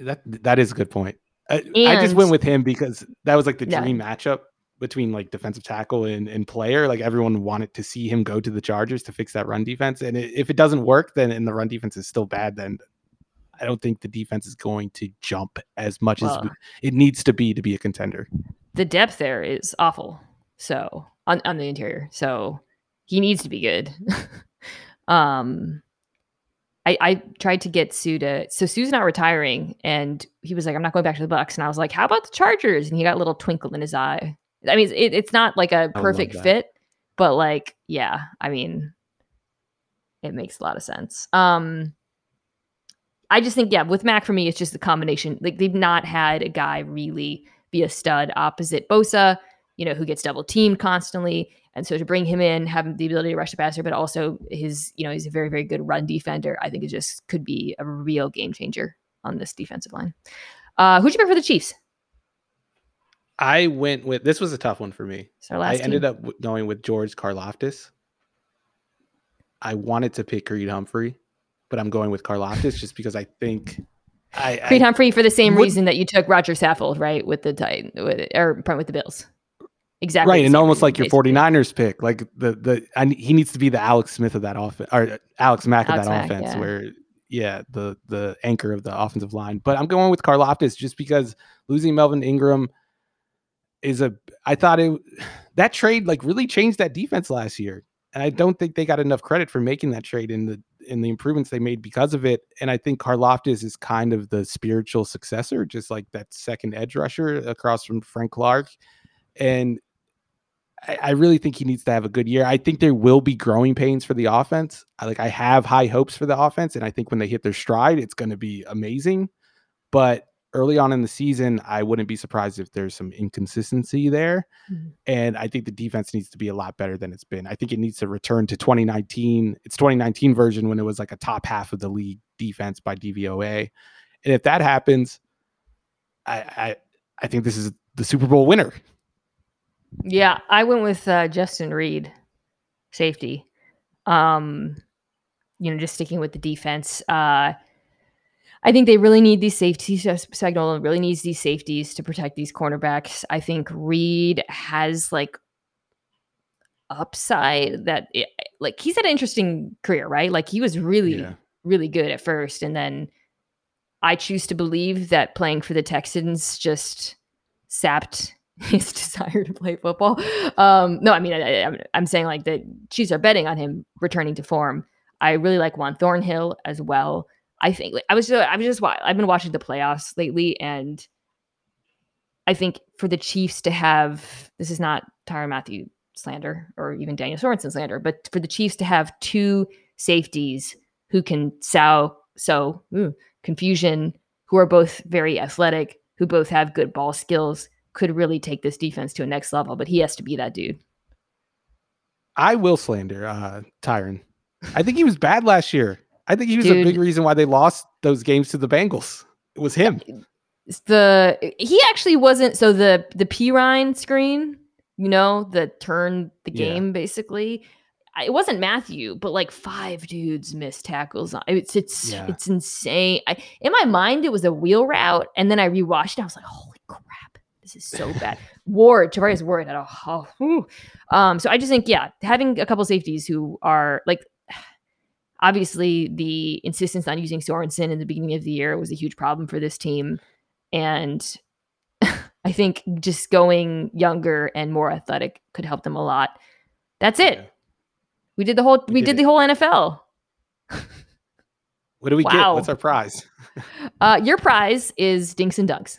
Speaker 2: That that is a good point. I, I, just went with him because that was like the dream yeah. matchup between like defensive tackle and, and player. Like everyone wanted to see him go to the Chargers to fix that run defense. And it, if it doesn't work, then and the run defense is still bad, then I don't think the defense is going to jump as much well, as it needs to be to be a contender.
Speaker 1: The depth there is awful. So on, on the interior. So he needs to be good. (laughs) um I, I tried to get Suh to so Suh's not retiring and he was like, I'm not going back to the Bucks. And I was like, How about the Chargers? And he got a little twinkle in his eye. I mean, it, it's not like a perfect fit, but like, yeah, I mean, it makes a lot of sense. Um I just think, yeah, with Mack for me, it's just the combination. Like they've not had a guy really be a stud opposite Bosa, you know, who gets double teamed constantly. And so to bring him in, have the ability to rush the passer, but also his, you know, he's a very, very good run defender. I think it just could be a real game changer on this defensive line. Uh, who'd you pick for the Chiefs?
Speaker 2: I went with this was a tough one for me. So I team. ended up going with George Karlaftis. I wanted to pick Creed Humphrey, but I'm going with Karloftis just because I think I,
Speaker 1: Creed I, Humphrey for the same would, reason that you took Rodger Saffold, right, with the Titan, with or with the Bills. Exactly.
Speaker 2: Right, and almost like your 49ers pick, like the the I, he needs to be the Alex Smith of that offense or Alex Mack Alex of that Mack, offense yeah. where yeah, the the anchor of the offensive line. But I'm going with Karlaftis just because losing Melvin Ingram is a I thought it (sighs) that trade like really changed that defense last year. And I don't think they got enough credit for making that trade in the in the improvements they made because of it. And I think Karlaftis is kind of the spiritual successor, just like that second edge rusher across from Frank Clark. And I, I really think he needs to have a good year. I think there will be growing pains for the offense. I, like I have high hopes for the offense, and I think when they hit their stride, it's going to be amazing. But early on in the season, I wouldn't be surprised if there's some inconsistency there. Mm-hmm. And I think the defense needs to be a lot better than it's been. I think it needs to return to 2019, its 2019 version when it was like a top half of the league defense by DVOA. And if that happens, I I, I think this is the Super Bowl winner.
Speaker 1: Yeah, I went with uh, Justin Reid, safety. Um, you know, just sticking with the defense. Uh, I think they really need these safeties. Spagnuolo really needs these safeties to protect these cornerbacks. I think Reid has like upside that it, like he's had an interesting career, right? Like he was really, yeah. really good at first, and then I choose to believe that playing for the Texans just sapped (laughs) his desire to play football. Um, no, I mean, I, am saying like the Chiefs are betting on him returning to form. I really like Juan Thornhill as well. I think like, I was just, I was just I've been watching the playoffs lately, and I think for the Chiefs to have this is not Tyrann Mathieu slander or even Daniel Sorensen slander, but for the Chiefs to have two safeties who can sow so confusion, who are both very athletic, who both have good ball skills could really take this defense to a next level, but he has to be that dude.
Speaker 2: I will slander uh Tyrann. I think he was bad last year. I think he was dude, a big reason why they lost those games to the Bengals. It was him.
Speaker 1: The he actually wasn't so the the Perine screen, you know, that turned the game yeah. basically. It wasn't Mathieu, but like five dudes missed tackles. It's it's yeah. it's insane. I, in my mind, it was a wheel route, and then I rewatched it. I was like, holy! This is so bad. Ward, Charvarius Ward had a oh, um. So I just think, yeah, having a couple safeties who are like, (sighs) obviously the insistence on using Sorensen in the beginning of the year was a huge problem for this team, and (laughs) I think just going younger and more athletic could help them a lot. That's it. Yeah. We did the whole. We, we did, did the whole NFL.
Speaker 2: what do we wow. get? What's our prize?
Speaker 1: uh, your prize is Dinks and Dunks.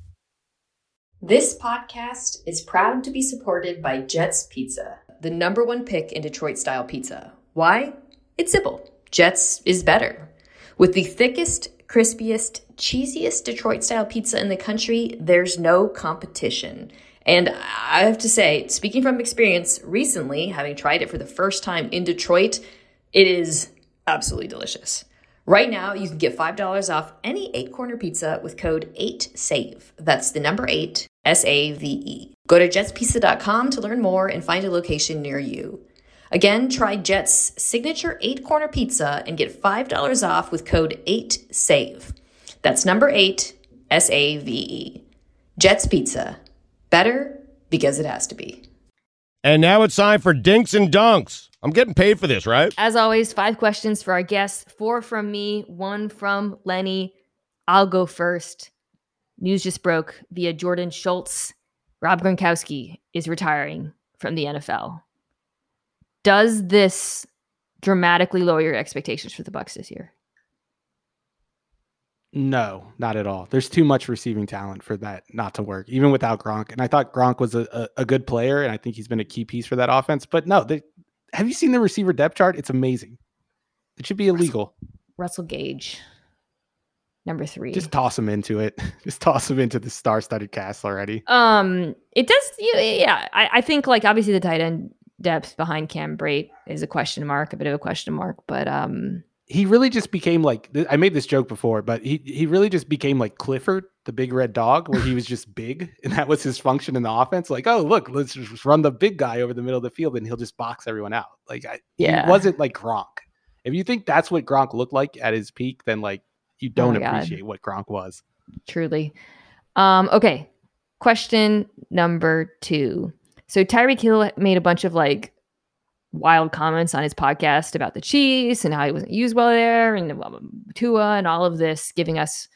Speaker 5: This podcast is proud to be supported by Jets Pizza, the number one pick in Detroit style pizza. Why? It's simple. Jets is better. With the thickest, crispiest, cheesiest Detroit style pizza in the country, there's no competition. And I have to say, speaking from experience recently, having tried it for the first time in Detroit, it is absolutely delicious. Right now, you can get $5 off any eight corner pizza with code 8SAVE. That's the number 8, S A V E. Go to jetspizza.com to learn more and find a location near you. Again, try Jet's signature eight corner pizza and get $5 off with code 8SAVE. That's number 8, S A V E. Jet's Pizza. Better because it has to be.
Speaker 6: And now it's time for Dinks and Dunks. I'm getting paid for this, right?
Speaker 1: As always, five questions for our guests four from me, one from Lenny. I'll go first. News just broke via Jordan Schultz. Rob Gronkowski is retiring from the NFL. Does this dramatically lower your expectations for the Bucks this year?
Speaker 2: No, not at all. There's too much receiving talent for that not to work, even without Gronk. And I thought Gronk was a, a, a good player, and I think he's been a key piece for that offense. But no, they, have you seen the receiver depth chart? It's amazing. It should be illegal.
Speaker 1: Russell Gage, number three.
Speaker 2: Just toss him into it. (laughs) Just toss him into the star-studded cast already.
Speaker 1: Um, it does. Yeah, I, I think like obviously the tight end depth behind Cam Brate is a question mark, a bit of a question mark, but um
Speaker 2: he really just became like I made this joke before, but he he really just became like Clifford, the big red dog, where he was just (laughs) big, and that was his function in the offense. Like, oh look, let's just run the big guy over the middle of the field, and he'll just box everyone out. Like, I, yeah, he wasn't like Gronk. If you think that's what Gronk looked like at his peak, then like you oh don't oh appreciate God. what Gronk was.
Speaker 1: Truly. Um, okay. Question number two. So Tyreek Hill made a bunch of like wild comments on his podcast about the Chiefs and how he wasn't used well there and Tua and all of this, giving us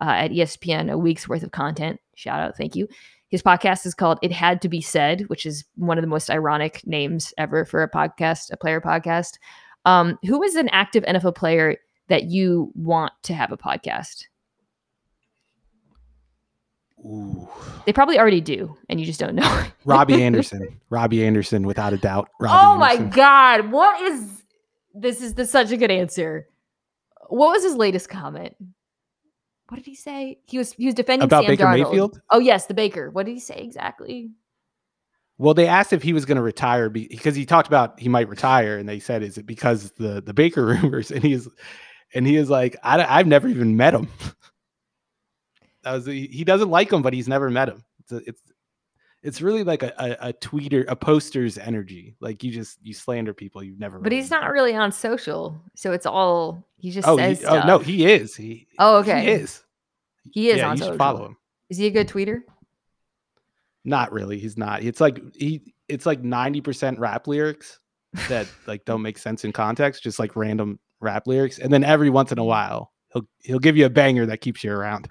Speaker 1: uh, at ESPN a week's worth of content. Shout out, thank you. His podcast is called It Had to Be Said, which is one of the most ironic names ever for a podcast, a player podcast. Um, who is an active NFL player that you want to have a podcast?
Speaker 2: Ooh.
Speaker 1: They probably already do, and you just don't know. (laughs)
Speaker 2: Robbie Anderson. Robbie Anderson, without a doubt. Robbie
Speaker 1: oh
Speaker 2: Anderson.
Speaker 1: my God. What is this? Is this such a good answer? What was his latest comment? What did he say? He was he was defending
Speaker 2: about
Speaker 1: Sam
Speaker 2: Baker
Speaker 1: Darnold.
Speaker 2: Mayfield.
Speaker 1: Oh yes, the Baker. What did he say exactly?
Speaker 2: Well, they asked if he was going to retire because he talked about he might retire, and they said, "Is it because the the Baker (laughs) rumors?" And he's and he is like, I, "I've never even met him." (laughs) That was he doesn't like him, but he's never met him. It's a, it's it's really like a, a, a, tweeter, a poster's energy. Like you just you slander people you've never.
Speaker 1: But he's not really on social, so it's all he just
Speaker 2: oh,
Speaker 1: says.
Speaker 2: He, oh no, he is. He
Speaker 1: oh okay,
Speaker 2: he is.
Speaker 1: He is
Speaker 2: yeah,
Speaker 1: on
Speaker 2: you
Speaker 1: social.
Speaker 2: follow him.
Speaker 1: Is he a good tweeter?
Speaker 2: Not really. He's not. It's like he. It's like ninety percent rap lyrics that like don't make sense in context, just like random rap lyrics, and then every once in a while he'll he'll give you a banger that keeps you around.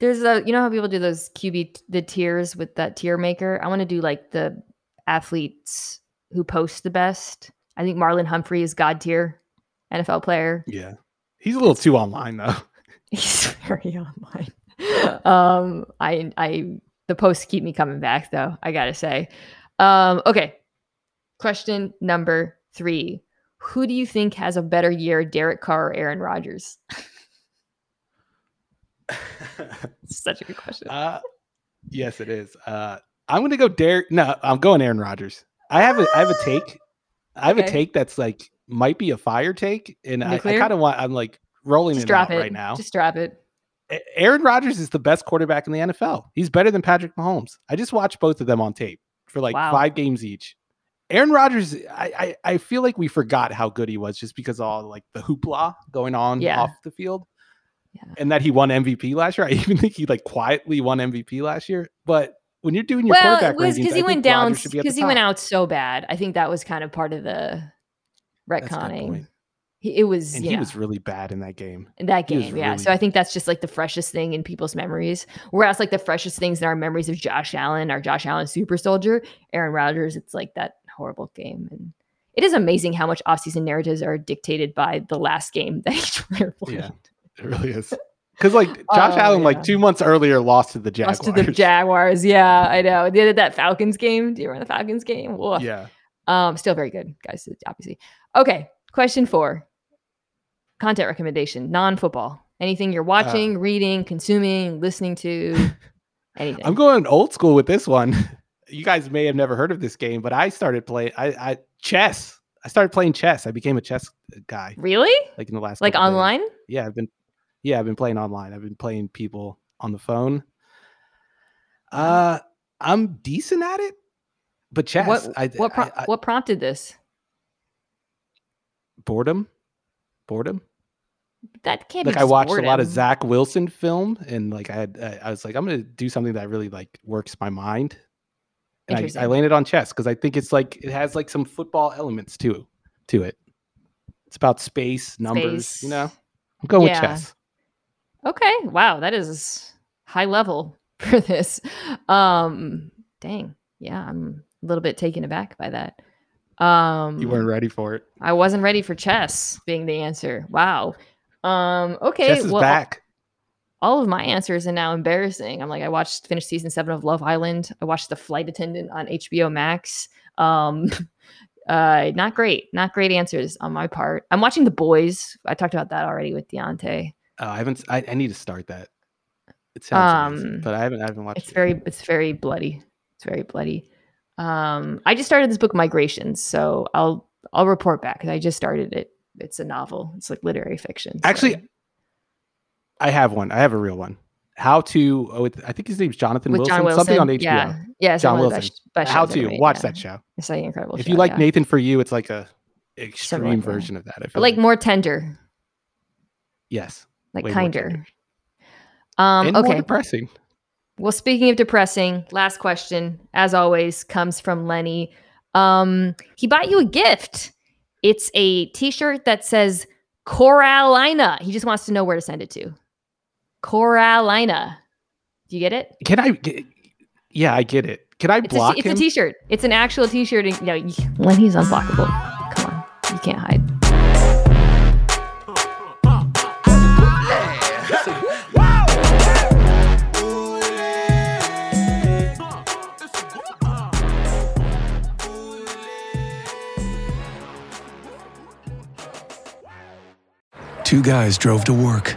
Speaker 1: There's a you know how people do those QB the tiers with that tier maker. I want to do like the athletes who post the best. I think Marlon Humphrey is god tier NFL player.
Speaker 2: Yeah, he's a little too online though. (laughs)
Speaker 1: He's very online. Um, I I the posts keep me coming back though. I gotta say. Um, okay. Question number three: Who do you think has a better year, Derek Carr or Aaron Rodgers? (laughs) (laughs) Such a good question.
Speaker 2: Uh, yes, it is. Uh, I'm going to go Derek. No, I'm going Aaron Rodgers. I have a I have a take. I have okay. a take that's like might be a fire take, and I, I kind of want. I'm like rolling Just it drop it right now.
Speaker 1: Just drop it.
Speaker 2: Aaron Rodgers is the best quarterback in the NFL. He's better than Patrick Mahomes. I just watched both of them on tape for like wow. five games each. Aaron Rodgers, I, I, I feel like we forgot how good he was just because of all like the hoopla going on yeah. off the field. Yeah. And that he won MVP last year. I (laughs) even think he like quietly won MVP last year. But when you're doing your well, quarterback
Speaker 1: was because he went down because he went out so bad. I think that was kind of part of the retconning. He, it was,
Speaker 2: and
Speaker 1: he
Speaker 2: know, was really bad in that game.
Speaker 1: In that game, yeah. Really... So I think that's just like the freshest thing in people's memories. Whereas like the freshest things in our memories of Josh Allen, our Josh Allen super soldier, Aaron Rodgers, it's like that horrible game. And it is amazing how much offseason narratives are dictated by the last game that (laughs) each player played.
Speaker 2: Yeah. It really is. (laughs) Because like Josh oh, Allen, yeah. like two months earlier, lost to the Jaguars.
Speaker 1: Lost to the Jaguars. Yeah, I know. They did that Falcons game. Do you remember the Falcons game? Woof.
Speaker 2: Yeah.
Speaker 1: Um, still very good, guys. Obviously. Okay. Question four. Content recommendation. Non-football. Anything you're uh, watching, uh, reading, consuming, listening to. (laughs) Anything.
Speaker 2: I'm going old school with this one. You guys may have never heard of this game, but I started playing. I, I chess. I started playing chess. I became a chess guy.
Speaker 1: Really?
Speaker 2: Like in the last
Speaker 1: like online?
Speaker 2: Days. Yeah, I've been yeah, I've been playing online. I've been playing people on the phone. Uh I'm decent at it. But chess.
Speaker 1: What
Speaker 2: I,
Speaker 1: what, pro- I, what prompted this?
Speaker 2: Boredom. Boredom.
Speaker 1: That can't
Speaker 2: like
Speaker 1: I
Speaker 2: watched
Speaker 1: boredom.
Speaker 2: a lot of Zach Wilson film, and like I had, I was like, I'm gonna do something that really like works my mind. And I, I landed on chess because I think it's like it has like some football elements too to it. It's about space, numbers, space. you know. I'm going yeah. with chess.
Speaker 1: Okay. Wow, that is high level (laughs) for this. Um dang. Yeah, I'm a little bit taken aback by that. Um
Speaker 2: You weren't ready for it.
Speaker 1: I wasn't ready for chess being the answer. Wow. Um okay.
Speaker 2: Chess is well, back.
Speaker 1: All of my answers are now embarrassing. I'm like, I watched finished season seven of Love Island. I watched The Flight Attendant on HBO Max. Um (laughs) uh not great. Not great answers on my part. I'm watching The Boys. I talked about that already with Diante.
Speaker 2: Oh, I haven't I, I need to start that. It sounds um, amazing, but I haven't I haven't watched
Speaker 1: it's it. very it's very bloody. It's very bloody. Um, I just started this book, Migrations, so I'll I'll report back because I just started it. It's a novel. It's like literary fiction.
Speaker 2: So. Actually, I have one. I have a real one. How to? Oh, I think his name's Jonathan Wilson.
Speaker 1: John Wilson.
Speaker 2: Something on HBO.
Speaker 1: Yeah, yeah
Speaker 2: John Wilson. Best,
Speaker 1: best
Speaker 2: How to
Speaker 1: made,
Speaker 2: watch
Speaker 1: yeah.
Speaker 2: that show?
Speaker 1: It's like incredible.
Speaker 2: If
Speaker 1: show,
Speaker 2: you like
Speaker 1: yeah.
Speaker 2: Nathan for you, it's like a extreme
Speaker 1: like
Speaker 2: version of that. I feel
Speaker 1: but like, more tender.
Speaker 2: Yes.
Speaker 1: Like kinder. Um.
Speaker 2: And
Speaker 1: okay.
Speaker 2: More depressing.
Speaker 1: Well, speaking of depressing, last question, as always, comes from Lenny. Um, he bought you a gift. It's a T-shirt that says Coralina. He just wants to know where to send it to. Coralina. Do you get it?
Speaker 2: Can I? Get, yeah, I get it. Can I
Speaker 1: It's,
Speaker 2: block
Speaker 1: a, it's
Speaker 2: him?
Speaker 1: a T-shirt. It's an actual T-shirt. And, you know, you- Lenny's unblockable. Come on, you can't hide.
Speaker 7: Two guys drove to work.